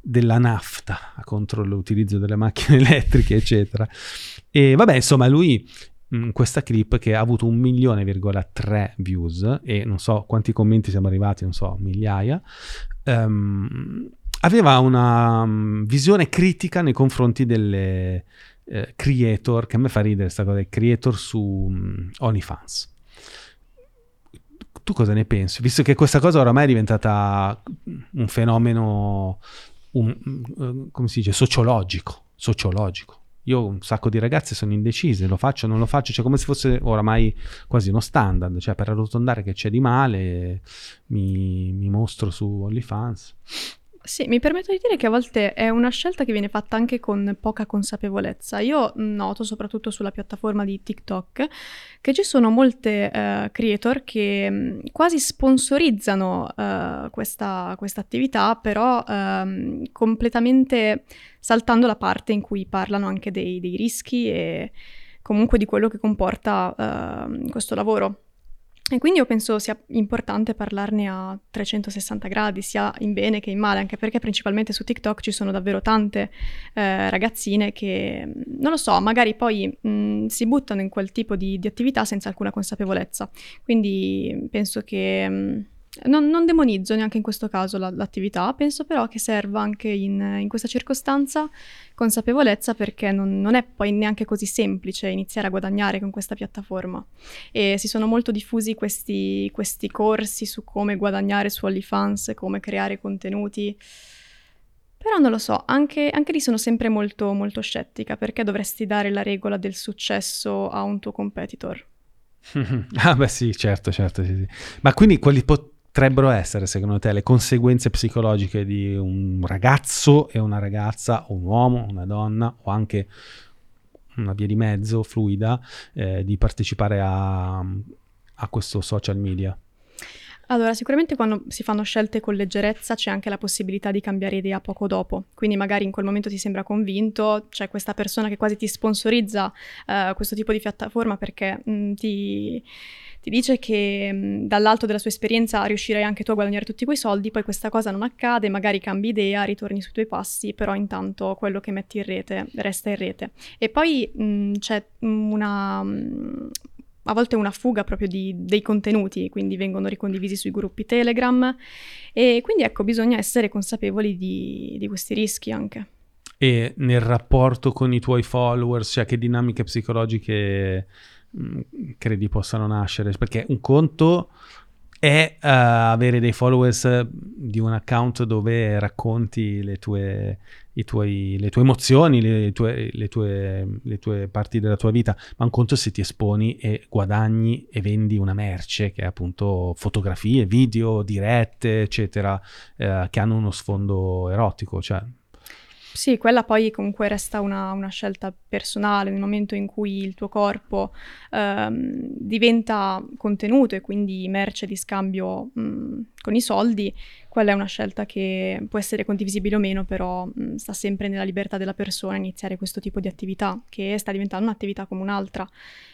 della nafta contro l'utilizzo delle macchine elettriche, eccetera. E vabbè, insomma, lui in questa clip che ha avuto un milione virgola tre views e non so quanti commenti siamo arrivati, non so, migliaia. ehm, aveva una mm, visione critica nei confronti delle eh, creator, che a me fa ridere questa cosa, dei creator su mm, OnlyFans. Tu cosa ne pensi? Visto che questa cosa oramai è diventata un fenomeno, un- eh, come si dice, sociologico, sociologico. Io un sacco di ragazze sono indecise, lo faccio non lo faccio, cioè come se fosse oramai quasi uno standard, cioè per arrotondare che c'è di male mi, mi mostro su OnlyFans. Sì, mi permetto di dire che a volte è una scelta che viene fatta anche con poca consapevolezza. Io noto, soprattutto sulla piattaforma di TikTok, che ci sono molte eh, creator che mh, quasi sponsorizzano eh, questa, attività, però ehm, completamente saltando la parte in cui parlano anche dei, dei rischi e comunque di quello che comporta ehm, questo lavoro. E quindi io penso sia importante parlarne a 360 gradi, sia in bene che in male, anche perché principalmente su TikTok ci sono davvero tante eh, ragazzine che, mh, non lo so, magari poi mh, si buttano in quel tipo di, di attività senza alcuna consapevolezza. Quindi penso che... mh, non, non demonizzo neanche in questo caso la- l'attività, penso però che serva anche in, in questa circostanza consapevolezza perché non, non è poi neanche così semplice iniziare a guadagnare con questa piattaforma e si sono molto diffusi questi, questi corsi su come guadagnare su OnlyFans, come creare contenuti. Però non lo so, anche, anche lì sono sempre molto, molto scettica perché dovresti dare la regola del successo a un tuo competitor. ah beh sì, certo, certo. sì, sì. Ma quindi quali potrebbero essere secondo te le conseguenze psicologiche di un ragazzo e una ragazza, un uomo, una donna, o anche una via di mezzo fluida eh, di partecipare a, a questo social media? Allora, sicuramente quando si fanno scelte con leggerezza c'è anche la possibilità di cambiare idea poco dopo, quindi magari in quel momento ti sembra convinto, c'è questa persona che quasi ti sponsorizza eh, questo tipo di piattaforma perché mh, ti, ti dice che mh, dall'alto della sua esperienza riuscirai anche tu a guadagnare tutti quei soldi, poi questa cosa non accade, magari cambi idea, ritorni sui tuoi passi, però intanto quello che metti in rete resta in rete. E poi mh, c'è una... mh, a volte una fuga proprio di, dei contenuti, quindi vengono ricondivisi sui gruppi Telegram e quindi ecco bisogna essere consapevoli di, di questi rischi anche. E nel rapporto con i tuoi followers, cioè che dinamiche psicologiche credi possano nascere? Perché un conto è uh, avere dei followers di un account dove racconti le tue, tuoi, le tue emozioni, le tue, le, tue, le tue, parti della tua vita, ma un conto se ti esponi e guadagni e vendi una merce che è appunto fotografie, video, dirette, eccetera, uh, che hanno uno sfondo erotico, cioè sì, quella poi comunque resta una, una, scelta personale nel momento in cui il tuo corpo ehm, diventa contenuto e quindi merce di scambio mh, con i soldi, quella è una scelta che può essere condivisibile o meno, però mh, sta sempre nella libertà della persona iniziare questo tipo di attività, che sta diventando un'attività come un'altra.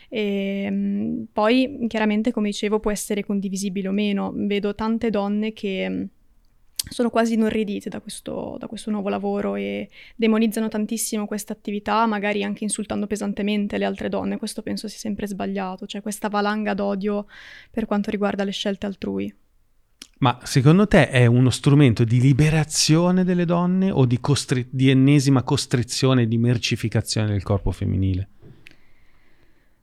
E, mh, poi chiaramente, come dicevo, può essere condivisibile o meno. Vedo tante donne che sono quasi inorridite da questo, da questo nuovo lavoro e demonizzano tantissimo questa attività, magari anche insultando pesantemente le altre donne. Questo penso sia sempre sbagliato, cioè questa valanga d'odio per quanto riguarda le scelte altrui. Ma secondo te è uno strumento di liberazione delle donne o di, costri- di ennesima costrizione di mercificazione del corpo femminile?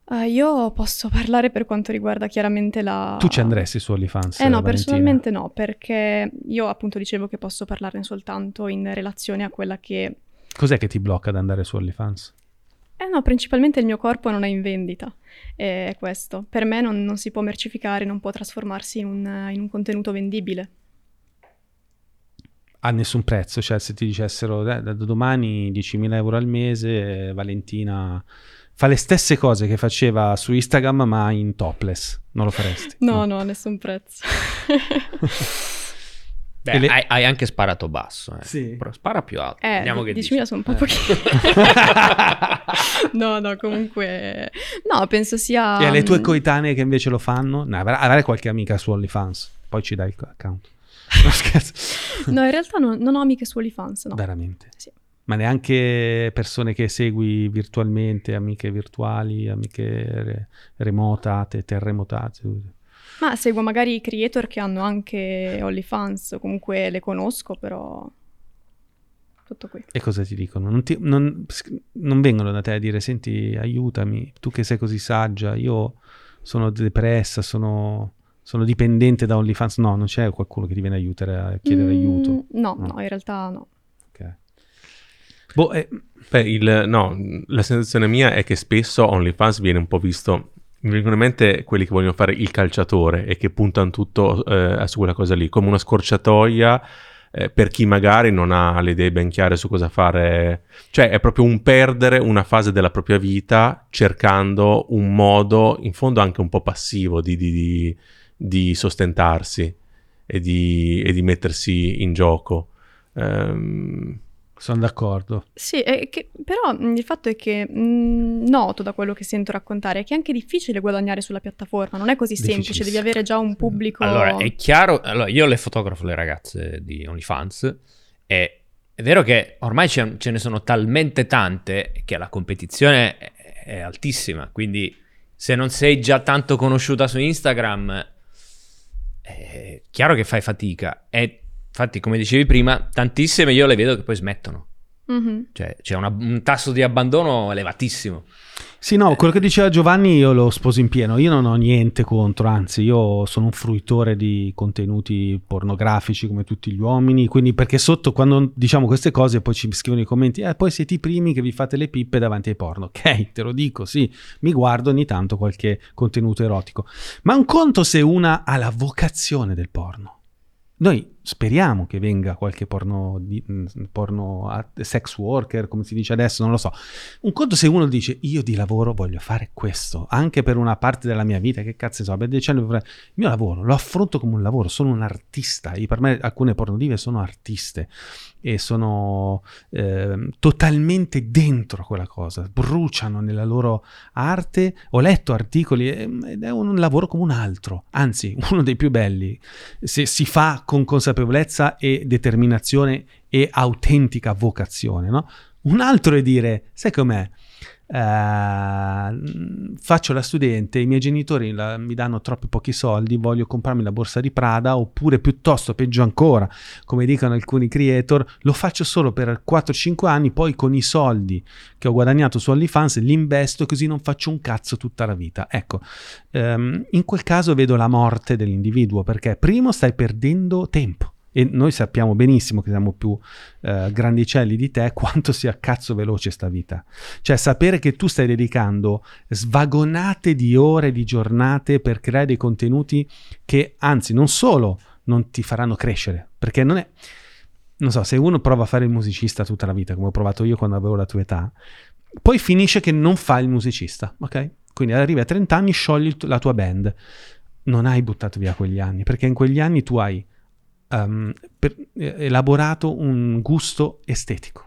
Uh, io posso parlare per quanto riguarda chiaramente la... Tu ci andresti su OnlyFans? Eh no, Valentina? personalmente no, perché io appunto dicevo che posso parlarne soltanto in relazione a quella che... Cos'è che ti blocca ad andare su OnlyFans? Eh no, principalmente il mio corpo non è in vendita, è questo. Per me non, non si può mercificare, non può trasformarsi in un, in un contenuto vendibile a nessun prezzo, cioè se ti dicessero eh, da domani 10.000 euro al mese, Valentina fa le stesse cose che faceva su Instagram ma in topless, non lo faresti? No, no, no nessun prezzo. Beh, le... hai, hai, anche sparato basso, eh. sì. Però spara più alto. Eh, Vediamo che 10.000 sono un po' eh. pochi. no, no, comunque... No, penso sia... E alle tue mm, coetanee che invece lo fanno? No, avrai qualche amica su OnlyFans, poi ci dai il account. No, scherzo. no, in realtà non, non ho amiche su OnlyFans, no. Veramente? Sì ma neanche persone che segui virtualmente, amiche virtuali, amiche re- remotate, terremotate. Ma seguo magari i creator che hanno anche OnlyFans, comunque le conosco, però tutto qui. E cosa ti dicono? Non, ti, non, non, vengono da te a dire, senti, aiutami, tu che sei così saggia, io sono depressa, sono, sono dipendente da OnlyFans. No, non c'è qualcuno che ti viene a aiutare, a chiedere mm, aiuto. No, no, no, in realtà no. Boh, eh, beh, il, no, la sensazione mia è che spesso OnlyFans viene un po' visto mi vengono in mente quelli che vogliono fare il calciatore e che puntano tutto eh, su quella cosa lì, come una scorciatoia eh, per chi magari non ha le idee ben chiare su cosa fare. Cioè è proprio un perdere una fase della propria vita cercando un modo, in fondo anche un po' passivo, di, di, di, di sostentarsi e di, e di mettersi in gioco. Um, sono d'accordo. Sì, che, però il fatto è che mh, noto da quello che sento raccontare che è anche difficile guadagnare sulla piattaforma, non è così semplice, devi avere già un pubblico. Allora, è chiaro, allora, io le fotografo le ragazze di OnlyFans e è vero che ormai ce, ce ne sono talmente tante che la competizione è, è altissima, quindi se non sei già tanto conosciuta su Instagram è chiaro che fai fatica e Infatti, come dicevi prima, tantissime io le vedo che poi smettono. Mm-hmm. Cioè, c'è una, un tasso di abbandono elevatissimo. Sì, no, quello che diceva Giovanni io lo sposo in pieno. Io non ho niente contro, anzi, io sono un fruitore di contenuti pornografici come tutti gli uomini. Quindi, perché sotto quando diciamo queste cose, poi ci scrivono i commenti, eh, poi siete i primi che vi fate le pippe davanti ai porno. Ok, te lo dico, sì, mi guardo ogni tanto qualche contenuto erotico. Ma un conto se una ha la vocazione del porno. Noi speriamo che venga qualche porno, di, mm, porno sex worker, come si dice adesso, non lo so. Un conto se uno dice io di lavoro voglio fare questo, anche per una parte della mia vita, che cazzo so, per dieci anni, il mio lavoro lo affronto come un lavoro, sono un artista, e per me alcune pornodive sono artiste e sono eh, totalmente dentro quella cosa, bruciano nella loro arte. Ho letto articoli ed è un lavoro come un altro, anzi uno dei più belli, se si fa con consapevolezza e determinazione e autentica vocazione, no? Un altro è dire, sai com'è? Eh, faccio la studente, i miei genitori la- mi danno troppi pochi soldi, voglio comprarmi la borsa di Prada, oppure piuttosto, peggio ancora, come dicono alcuni creator, lo faccio solo per 4-5 anni, poi con i soldi che ho guadagnato su OnlyFans li investo così non faccio un cazzo tutta la vita. Ecco, ehm, in quel caso vedo la morte dell'individuo, perché primo stai perdendo tempo. E noi sappiamo benissimo che siamo più eh, grandicelli di te quanto sia cazzo veloce sta vita. Cioè sapere che tu stai dedicando svagonate di ore, di giornate per creare dei contenuti che anzi non solo non ti faranno crescere, perché non è... Non so, se uno prova a fare il musicista tutta la vita, come ho provato io quando avevo la tua età, poi finisce che non fa il musicista, ok? Quindi arrivi a 30 anni, sciogli la tua band. Non hai buttato via quegli anni, perché in quegli anni tu hai ehm, per- eh, elaborato un gusto estetico.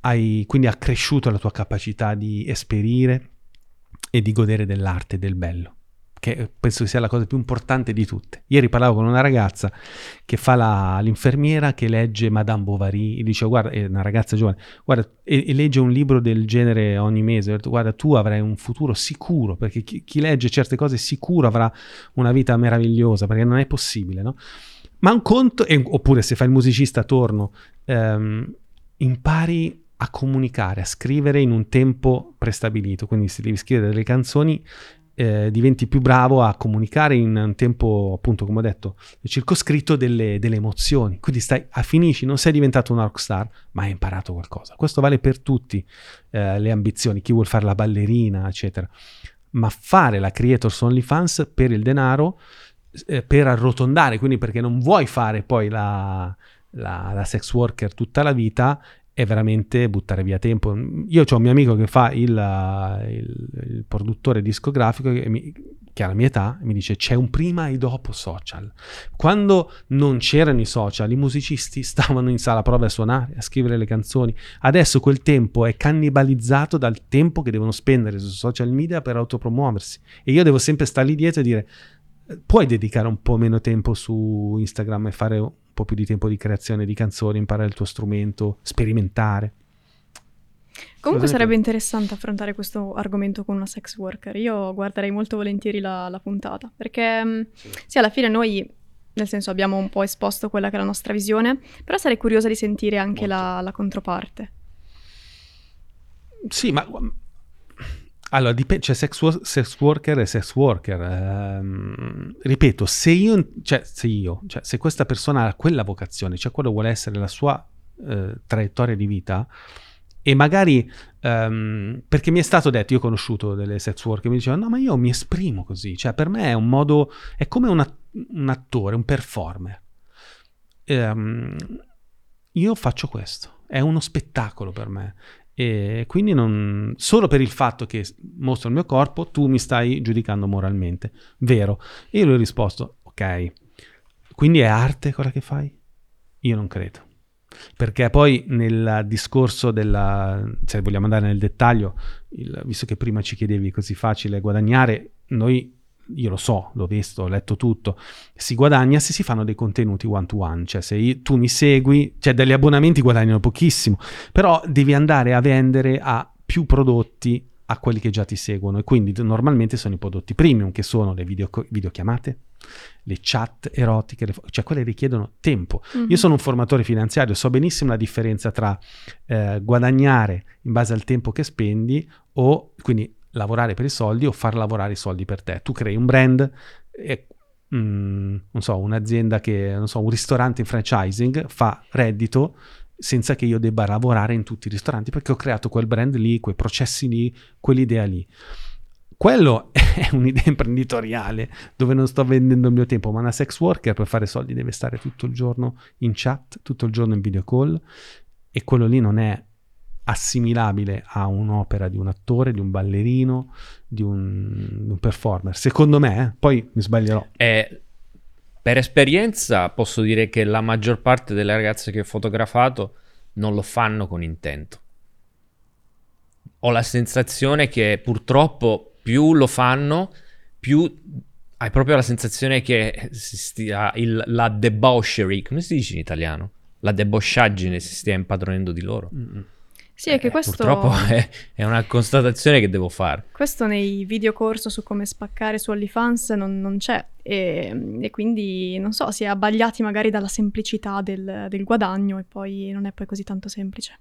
Hai quindi accresciuto la tua capacità di esperire e di godere dell'arte e del bello, che penso sia la cosa più importante di tutte. Ieri parlavo con una ragazza che fa la- l'infermiera che legge Madame Bovary e dice guarda, è una ragazza giovane, guarda, e, e legge un libro del genere ogni mese, detto, guarda tu avrai un futuro sicuro, perché chi, chi legge certe cose sicuro avrà una vita meravigliosa, perché non è possibile, no? Ma un conto, e- oppure se fai il musicista torno, ehm, impari a comunicare, a scrivere in un tempo prestabilito, quindi se devi scrivere delle canzoni eh, diventi più bravo a comunicare in un tempo, appunto, come ho detto, circoscritto delle, delle emozioni. Quindi stai, a finisci, non sei diventato un rockstar, ma hai imparato qualcosa. Questo vale per tutti eh, le ambizioni, chi vuol fare la ballerina, eccetera. Ma fare la creator su OnlyFans per il denaro, eh, per arrotondare, quindi perché non vuoi fare poi la, la- la sex worker tutta la vita, è veramente buttare via tempo. Io ho un mio amico che fa il, il- il produttore discografico che, mi- che ha la mia età mi dice c'è un prima e dopo social. Quando non c'erano i social, i musicisti stavano in sala prove a suonare, a scrivere le canzoni. Adesso quel tempo è cannibalizzato dal tempo che devono spendere su social media per autopromuoversi. E io devo sempre stare lì dietro e dire puoi dedicare un po' meno tempo su Instagram e fare po' più di tempo di creazione di canzoni, imparare il tuo strumento, sperimentare. Comunque sarebbe interessante affrontare questo argomento con una sex worker. Io guarderei molto volentieri la, la puntata, perché mh, sì, alla fine noi, nel senso, abbiamo un po' esposto quella che è la nostra visione, però sarei curiosa di sentire anche la, la controparte. Sì, ma allora dipende, c'è sex, wo- sex worker e sex worker. Ehm, ripeto, se io, cioè, se io, cioè, se questa persona ha quella vocazione, cioè quello vuole essere la sua eh, traiettoria di vita, e magari ehm, perché mi è stato detto, io ho conosciuto delle sex worker, mi dicevano: no, ma io mi esprimo così, cioè per me è un modo, è come un, att- un attore, un performer. Ehm, io faccio questo, è uno spettacolo per me. E quindi non, solo per il fatto che mostro il mio corpo, tu mi stai giudicando moralmente. Vero. E io gli ho risposto, ok, quindi è arte quella che fai? Io non credo. Perché poi nel discorso della, se vogliamo andare nel dettaglio, il- visto che prima ci chiedevi così facile guadagnare, noi, io lo so, l'ho visto, ho letto tutto, si guadagna se si fanno dei contenuti one to one, cioè se io- tu mi segui, cioè degli abbonamenti guadagnano pochissimo, però devi andare a vendere a più prodotti a quelli che già ti seguono e quindi normalmente sono i prodotti premium che sono le video- videochiamate, le chat erotiche, le fo- cioè quelle richiedono tempo. Mhm. Io sono un formatore finanziario, so benissimo la differenza tra eh, guadagnare in base al tempo che spendi o quindi lavorare per i soldi o far lavorare i soldi per te. Tu crei un brand e mm, non so, un'azienda che, non so, un ristorante in franchising fa reddito senza che io debba lavorare in tutti i ristoranti perché ho creato quel brand lì, quei processi lì, quell'idea lì. Quello è un'idea imprenditoriale dove non sto vendendo il mio tempo, ma una sex worker per fare soldi deve stare tutto il giorno in chat, tutto il giorno in video call e quello lì non è assimilabile a un'opera di un attore, di un ballerino, di un, di un performer. Secondo me, eh, poi mi sbaglierò. E per esperienza posso dire che la maggior parte delle ragazze che ho fotografato non lo fanno con intento. Ho la sensazione che purtroppo più lo fanno, più hai proprio la sensazione che il- la debauchery, come si dice in italiano? la debosciaggine si stia impadronendo di loro. Mm-mm. Sì, è che Eh, questo... Purtroppo è, è una constatazione che devo fare. Questo nei videocorso su come spaccare su OnlyFans non, non c'è e, e quindi non so, si è abbagliati magari dalla semplicità del, del guadagno e poi non è poi così tanto semplice.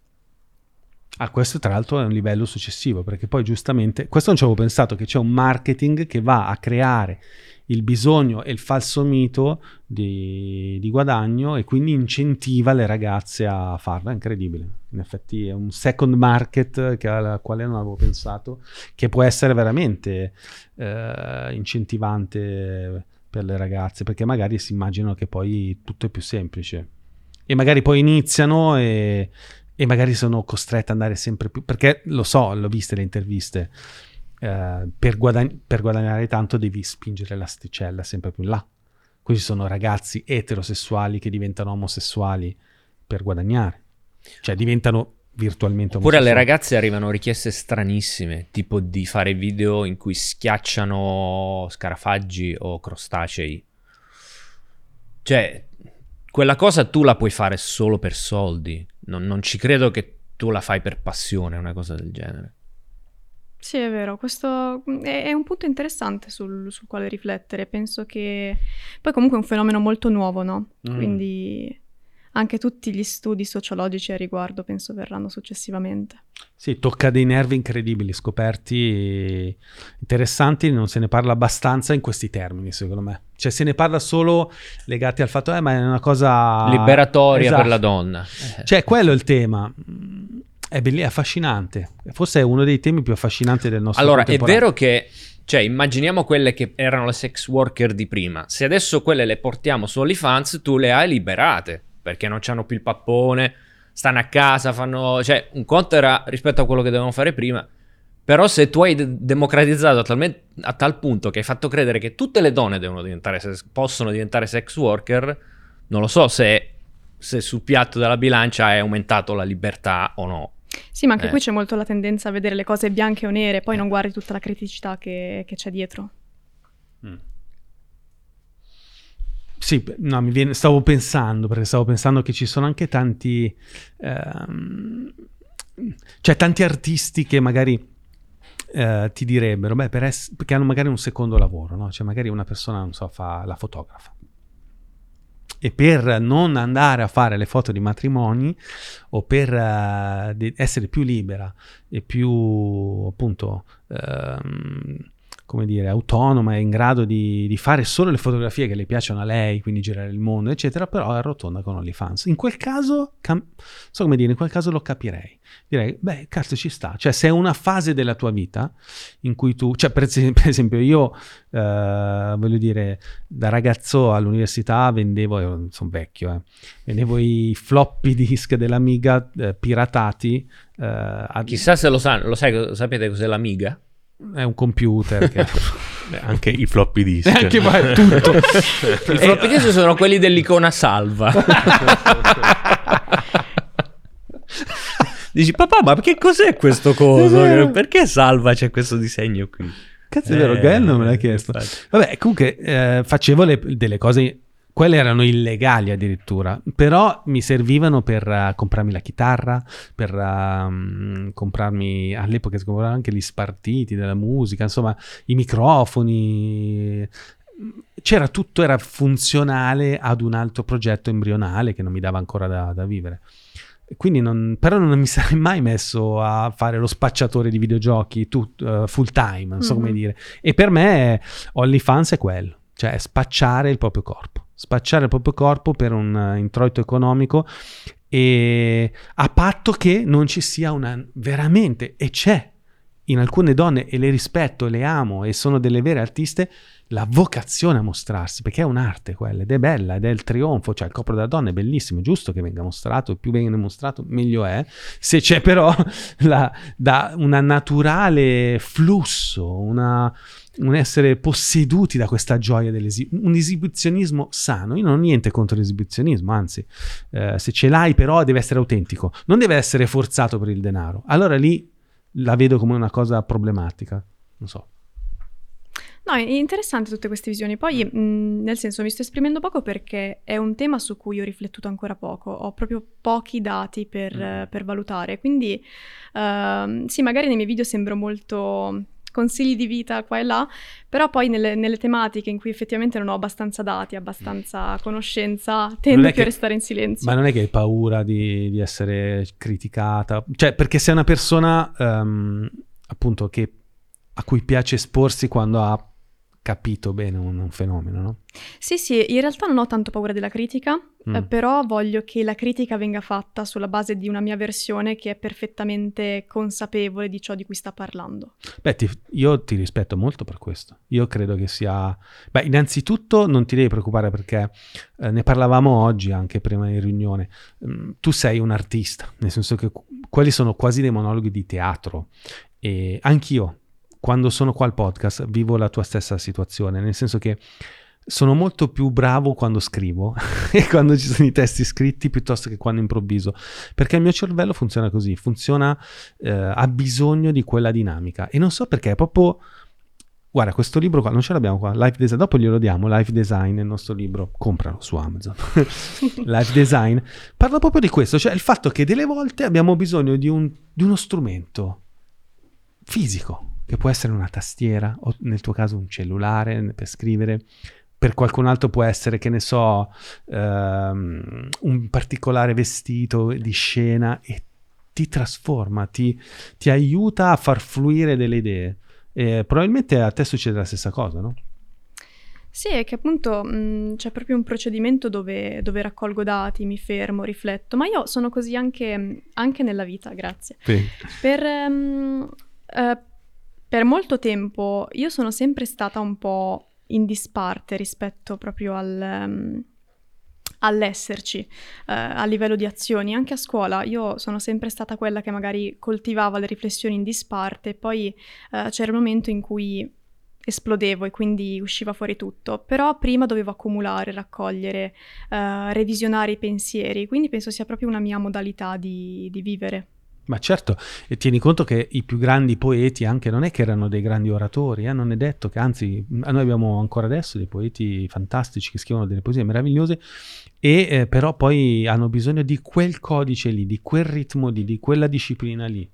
Ah, questo tra l'altro è un livello successivo, perché poi giustamente, questo non ci avevo pensato, che c'è un marketing che va a creare il bisogno e il falso mito di, di guadagno e quindi incentiva le ragazze a farlo. È incredibile. In effetti è un second market che, al quale non avevo pensato, che può essere veramente eh, incentivante per le ragazze, perché magari si immaginano che poi tutto è più semplice. E magari poi iniziano e, e magari sono costrette ad andare sempre più, perché lo so, l'ho viste le interviste, eh, per, guadagn- per guadagnare tanto devi spingere l'asticella sempre più in là. Quindi ci sono ragazzi eterosessuali che diventano omosessuali per guadagnare, cioè diventano virtualmente Oppure alle omosessuali. ragazze arrivano richieste stranissime, tipo di fare video in cui schiacciano scarafaggi o crostacei. Cioè, quella cosa tu la puoi fare solo per soldi. Non, non ci credo che tu la fai per passione, una cosa del genere. Sì, è vero, questo mm, è, è un punto interessante sul, sul quale riflettere. Penso che poi comunque è un fenomeno molto nuovo, no? Mm. Quindi anche tutti gli studi sociologici a riguardo penso verranno successivamente. Sì, tocca dei nervi incredibili, scoperti, interessanti, non se ne parla abbastanza in questi termini, secondo me. Cioè se ne parla solo legati al fatto, eh, ma è una cosa... Liberatoria Esatto. per la donna. Eh. Cioè, quello è il tema. Mm, È bellissimo, è affascinante. Forse è uno dei temi più affascinanti del nostro Allora, è vero che, cioè, immaginiamo quelle che erano le sex worker di prima. Se adesso quelle le portiamo su OnlyFans, tu le hai liberate, perché non hanno più il pappone, stanno a casa, fanno... Cioè, un conto era rispetto a quello che dovevano fare prima. Però se tu hai de- democratizzato talmente, a tal punto che hai fatto credere che tutte le donne devono diventare sex- possono diventare sex worker, non lo so se, se sul piatto della bilancia è aumentato la libertà o no. Sì, ma anche Eh. qui c'è molto la tendenza a vedere le cose bianche o nere, poi non guardi tutta la criticità che, che c'è dietro. Mm. Sì, no, viene, stavo pensando, perché stavo pensando che ci sono anche tanti, ehm, cioè tanti artisti che magari eh, ti direbbero, beh, per ess- perché hanno magari un secondo lavoro, no? Cioè magari una persona, non so, fa la fotografa. E per non andare a fare le foto di matrimoni o per eh, essere più libera e più appunto ehm, come dire autonoma e in grado di, di fare solo le fotografie che le piacciono a lei, quindi girare il mondo, eccetera, però arrotonda con OnlyFans. In quel caso, cam- so come dire, in quel caso lo capirei. Direi, beh, cazzo ci sta. Cioè, se è una fase della tua vita in cui tu, cioè, per, es- per esempio, io, eh, voglio dire, da ragazzo all'università vendevo, sono vecchio, eh, vendevo i floppy disk dell'Amiga eh, piratati. eh, Chissà se lo sanno, lo sai, lo sapete cos'è l'amiga? È un computer che... Beh, anche i floppy disk. anche poi tutto. I floppy disk sono quelli dell'icona salva. Dici, papà, ma che cos'è questo coso? Perché salva c'è questo disegno qui? Cazzo è vero, Eh, Gael non me l'ha chiesto. infatti. Vabbè, comunque eh, facevo le- delle cose, quelle erano illegali addirittura, però mi servivano per eh, comprarmi la chitarra, per ehm, comprarmi, all'epoca si compravano anche gli spartiti della musica, insomma, i microfoni. C'era tutto, era funzionale ad un altro progetto embrionale che non mi dava ancora da, da vivere. Quindi non, però non mi sarei mai messo a fare lo spacciatore di videogiochi tut- eh, full time, non so come Mhm. dire. E per me OnlyFans è quello, cioè è spacciare il proprio corpo, spacciare il proprio corpo per un eh, introito economico e a patto che non ci sia una veramente, e c'è in alcune donne, e le rispetto, le amo e sono delle vere artiste, la vocazione a mostrarsi, perché è un'arte quella, ed è bella, ed è il trionfo, cioè il corpo della donna è bellissimo, è giusto che venga mostrato, più viene mostrato meglio è, se c'è però la- da una naturale flusso, una- un essere posseduti da questa gioia dell'esibizionismo, un esibizionismo sano, io non ho niente contro l'esibizionismo, anzi, eh, se ce l'hai però deve essere autentico, non deve essere forzato per il denaro, allora lì la vedo come una cosa problematica, non so. No, è interessante tutte queste visioni. Poi, mh, nel senso, mi sto esprimendo poco perché è un tema su cui ho riflettuto ancora poco. Ho proprio pochi dati per, Mm. per valutare. Quindi, ehm, sì, magari nei miei video sembro molto consigli di vita qua e là, però poi nelle, nelle tematiche in cui effettivamente non ho abbastanza dati, abbastanza conoscenza, tendo più a restare in silenzio. Ma non è che hai paura di, di essere criticata? Cioè, perché sei una persona, ehm, appunto, che, a cui piace esporsi quando ha capito bene un, un fenomeno, no? Sì, sì, in realtà non ho tanto paura della critica, Mm. eh, però voglio che la critica venga fatta sulla base di una mia versione che è perfettamente consapevole di ciò di cui sta parlando. Beh, ti- io ti rispetto molto per questo. Io credo che sia... Beh, innanzitutto non ti devi preoccupare perché eh, ne parlavamo oggi anche prima in riunione. Mm, tu sei un artista, nel senso che qu- quelli sono quasi dei monologhi di teatro. E anch'io, quando sono qua al podcast, vivo la tua stessa situazione, nel senso che sono molto più bravo quando scrivo e quando ci sono i testi scritti piuttosto che quando improvviso, perché il mio cervello funziona così, funziona, eh, ha bisogno di quella dinamica e non so perché, è proprio... Guarda, questo libro qua, non ce l'abbiamo qua, Life Design, dopo glielo diamo, Life Design è il nostro libro, compralo su Amazon. Life Design parla proprio di questo, cioè il fatto che delle volte abbiamo bisogno di, un- di uno strumento fisico, che può essere una tastiera o nel tuo caso un cellulare per scrivere, per qualcun altro può essere, che ne so, ehm, un particolare vestito di scena e ti trasforma, ti, ti aiuta a far fluire delle idee. E probabilmente a te succede la stessa cosa, no? Sì, è che appunto mh, c'è proprio un procedimento dove, dove raccolgo dati, mi fermo, rifletto, ma io sono così anche, anche nella vita, grazie. Per, ehm, eh, per molto tempo io sono sempre stata un po' in disparte rispetto proprio al, ehm, all'esserci eh, a livello di azioni. Anche a scuola io sono sempre stata quella che magari coltivava le riflessioni in disparte, poi eh, c'era il momento in cui esplodevo e quindi usciva fuori tutto, però prima dovevo accumulare, raccogliere, eh, revisionare i pensieri, quindi penso sia proprio una mia modalità di, di vivere. Ma certo, e tieni conto che i più grandi poeti anche non è che erano dei grandi oratori, eh, non è detto che anzi noi abbiamo ancora adesso dei poeti fantastici che scrivono delle poesie meravigliose e eh, però poi hanno bisogno di quel codice lì, di quel ritmo lì, di quella disciplina lì,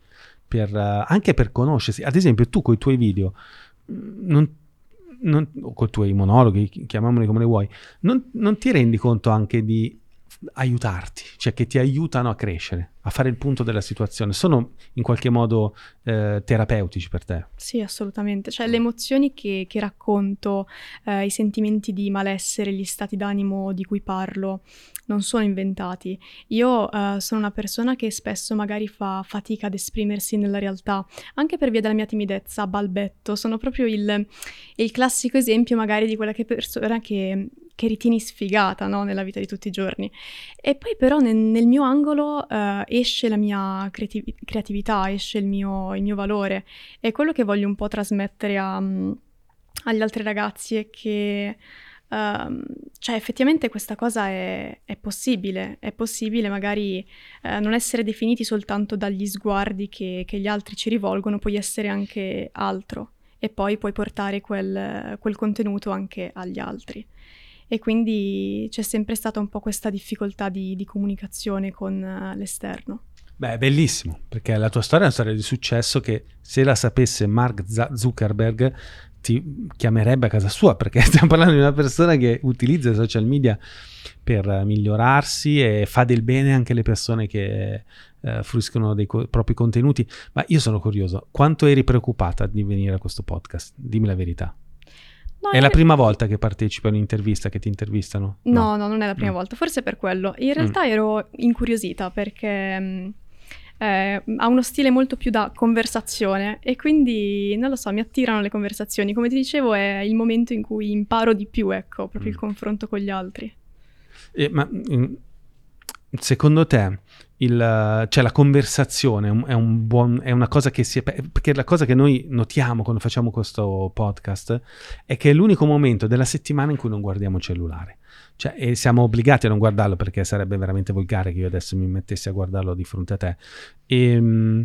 per, eh, anche per conoscersi. Ad esempio tu con i tuoi video, mh, non, non, o con i tuoi monologhi, chi- chiamiamoli come le vuoi, non, non ti rendi conto anche di aiutarti, cioè che ti aiutano a crescere, a fare il punto della situazione. Sono in qualche modo eh, terapeutici per te. Sì, assolutamente. Cioè, le emozioni che, che racconto, eh, i sentimenti di malessere, gli stati d'animo di cui parlo, non sono inventati. Io eh, sono una persona che spesso magari fa fatica ad esprimersi nella realtà, anche per via della mia timidezza, balbetto. Sono proprio il, il classico esempio magari di quella che persona che, che ritieni sfigata, no? Nella vita di tutti i giorni. E poi però nel, nel mio angolo eh, esce la mia creati- creatività, esce il mio, il mio valore. E quello che voglio un po' trasmettere a, mm, agli altri ragazzi è che ehm, cioè effettivamente questa cosa è, è possibile, è possibile magari eh, non essere definiti soltanto dagli sguardi che, che gli altri ci rivolgono, puoi essere anche altro e poi puoi portare quel, quel contenuto anche agli altri. E quindi c'è sempre stata un po' questa difficoltà di, di comunicazione con eh, l'esterno. Beh, bellissimo, perché la tua storia è una storia di successo che se la sapesse Mark Zuckerberg ti chiamerebbe a casa sua, perché stiamo parlando di una persona che utilizza i social media per eh, migliorarsi e fa del bene anche alle persone che eh, fruiscono dei co- propri contenuti. Ma io sono curioso, quanto eri preoccupata di venire a questo podcast? Dimmi la verità. No, È in la re- prima volta che partecipi a un'intervista, che ti intervistano? No, no, non è la prima Mm. volta, forse per quello. In realtà ero incuriosita perché mh, eh, ha uno stile molto più da conversazione e quindi, non lo so, mi attirano le conversazioni. Come ti dicevo, è il momento in cui imparo di più, ecco, proprio il Mm. confronto con gli altri. Eh, ma mm, secondo te il, cioè la conversazione è, un- buon, è una cosa che si è, perché la cosa che noi notiamo quando facciamo questo podcast è che è l'unico momento della settimana in cui non guardiamo il cellulare. Cioè, siamo obbligati a non guardarlo perché sarebbe veramente volgare che io adesso mi mettessi a guardarlo di fronte a te. E, mm,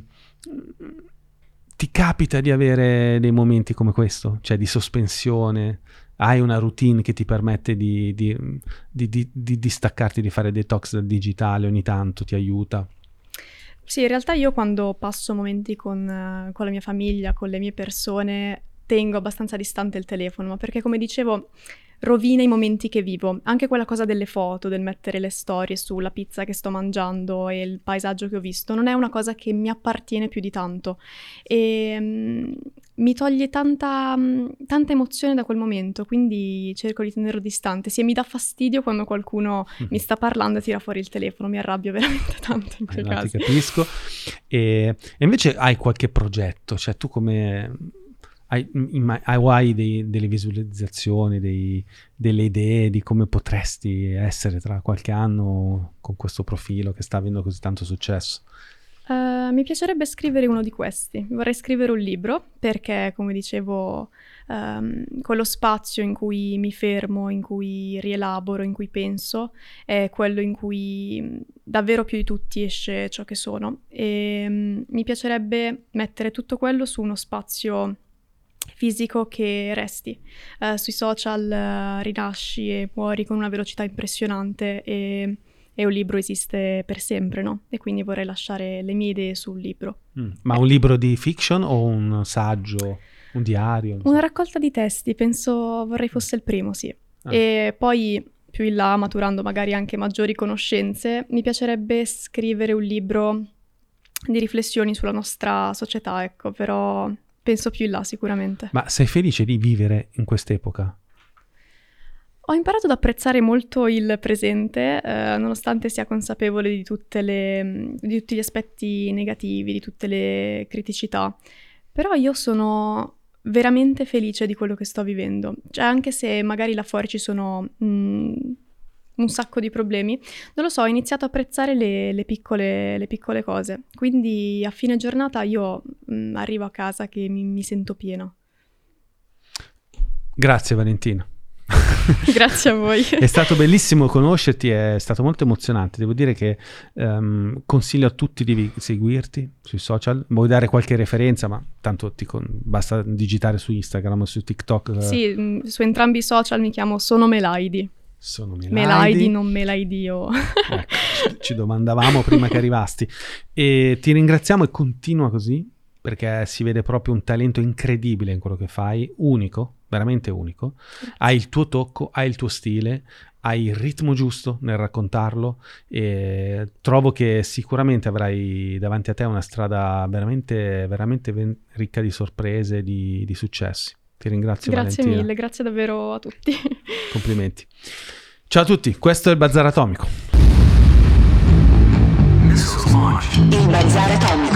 ti capita di avere dei momenti come questo, cioè di sospensione? Hai una routine che ti permette di, di, di, di, di distaccarti, di fare detox dal digitale ogni tanto, ti aiuta? Sì, in realtà io quando passo momenti con, con la mia famiglia, con le mie persone, tengo abbastanza distante il telefono, ma perché come dicevo rovina i momenti che vivo. Anche quella cosa delle foto, del mettere le storie sulla pizza che sto mangiando e il paesaggio che ho visto, non è una cosa che mi appartiene più di tanto. E um, mi toglie tanta, um, tanta, emozione da quel momento, quindi cerco di tenerlo distante. Sì, mi dà fastidio quando qualcuno mm-hmm. mi sta parlando e tira fuori il telefono, mi arrabbio veramente tanto in quel eh, no, caso. Ti capisco. E, e invece hai qualche progetto? Cioè tu come hai, hai dei, delle visualizzazioni, dei, delle idee di come potresti essere tra qualche anno con questo profilo che sta avendo così tanto successo? Uh, mi piacerebbe scrivere uno di questi. Vorrei scrivere un libro perché, come dicevo, um, quello spazio in cui mi fermo, in cui rielaboro, in cui penso, è quello in cui davvero più di tutti esce ciò che sono. E um, mi piacerebbe mettere tutto quello su uno spazio fisico che resti. Uh, sui social uh, rinasci e muori con una velocità impressionante e, e, un libro esiste per sempre, no? E quindi vorrei lasciare le mie idee sul libro. Mm. Ma un libro di fiction o un saggio, un diario? Una raccolta di testi, penso vorrei fosse il primo, sì. Ah. E poi più in là, maturando magari anche maggiori conoscenze, mi piacerebbe scrivere un libro di riflessioni sulla nostra società, ecco, però penso più in là sicuramente. Ma sei felice di vivere in quest'epoca? Ho imparato ad apprezzare molto il presente, eh, nonostante sia consapevole di, le, di, tutti gli aspetti negativi, di tutte le criticità. Però io sono veramente felice di quello che sto vivendo. Cioè, anche se magari là fuori ci sono mh, mm, un sacco di problemi, non lo so, ho iniziato a apprezzare le, le, piccole, le piccole, cose. Quindi a fine giornata io mh, mm, arrivo a casa che mi, mi sento pieno. Grazie Valentina. Grazie a voi. è stato bellissimo conoscerti, è stato molto emozionante. Devo dire che um, consiglio a tutti di seguirti sui social. Vuoi dare qualche referenza, ma tanto con... basta digitare su Instagram o su TikTok. Sì, mm, su entrambi i social mi chiamo Sono Melaidi. Sono Melaidi. Melaidi, non Melaidio. ecco, ci domandavamo prima che arrivasti. E ti ringraziamo e continua così, perché si vede proprio un talento incredibile in quello che fai, unico, veramente unico. Hai il tuo tocco, hai il tuo stile, hai il ritmo giusto nel raccontarlo e trovo che sicuramente avrai davanti a te una strada veramente, veramente ricca di sorprese, di, di successi. Ti ringrazio. Grazie Valentina. mille, grazie davvero a tutti. Complimenti. Ciao a tutti, questo è il Bazar Atomico. Il Bazar Atomico.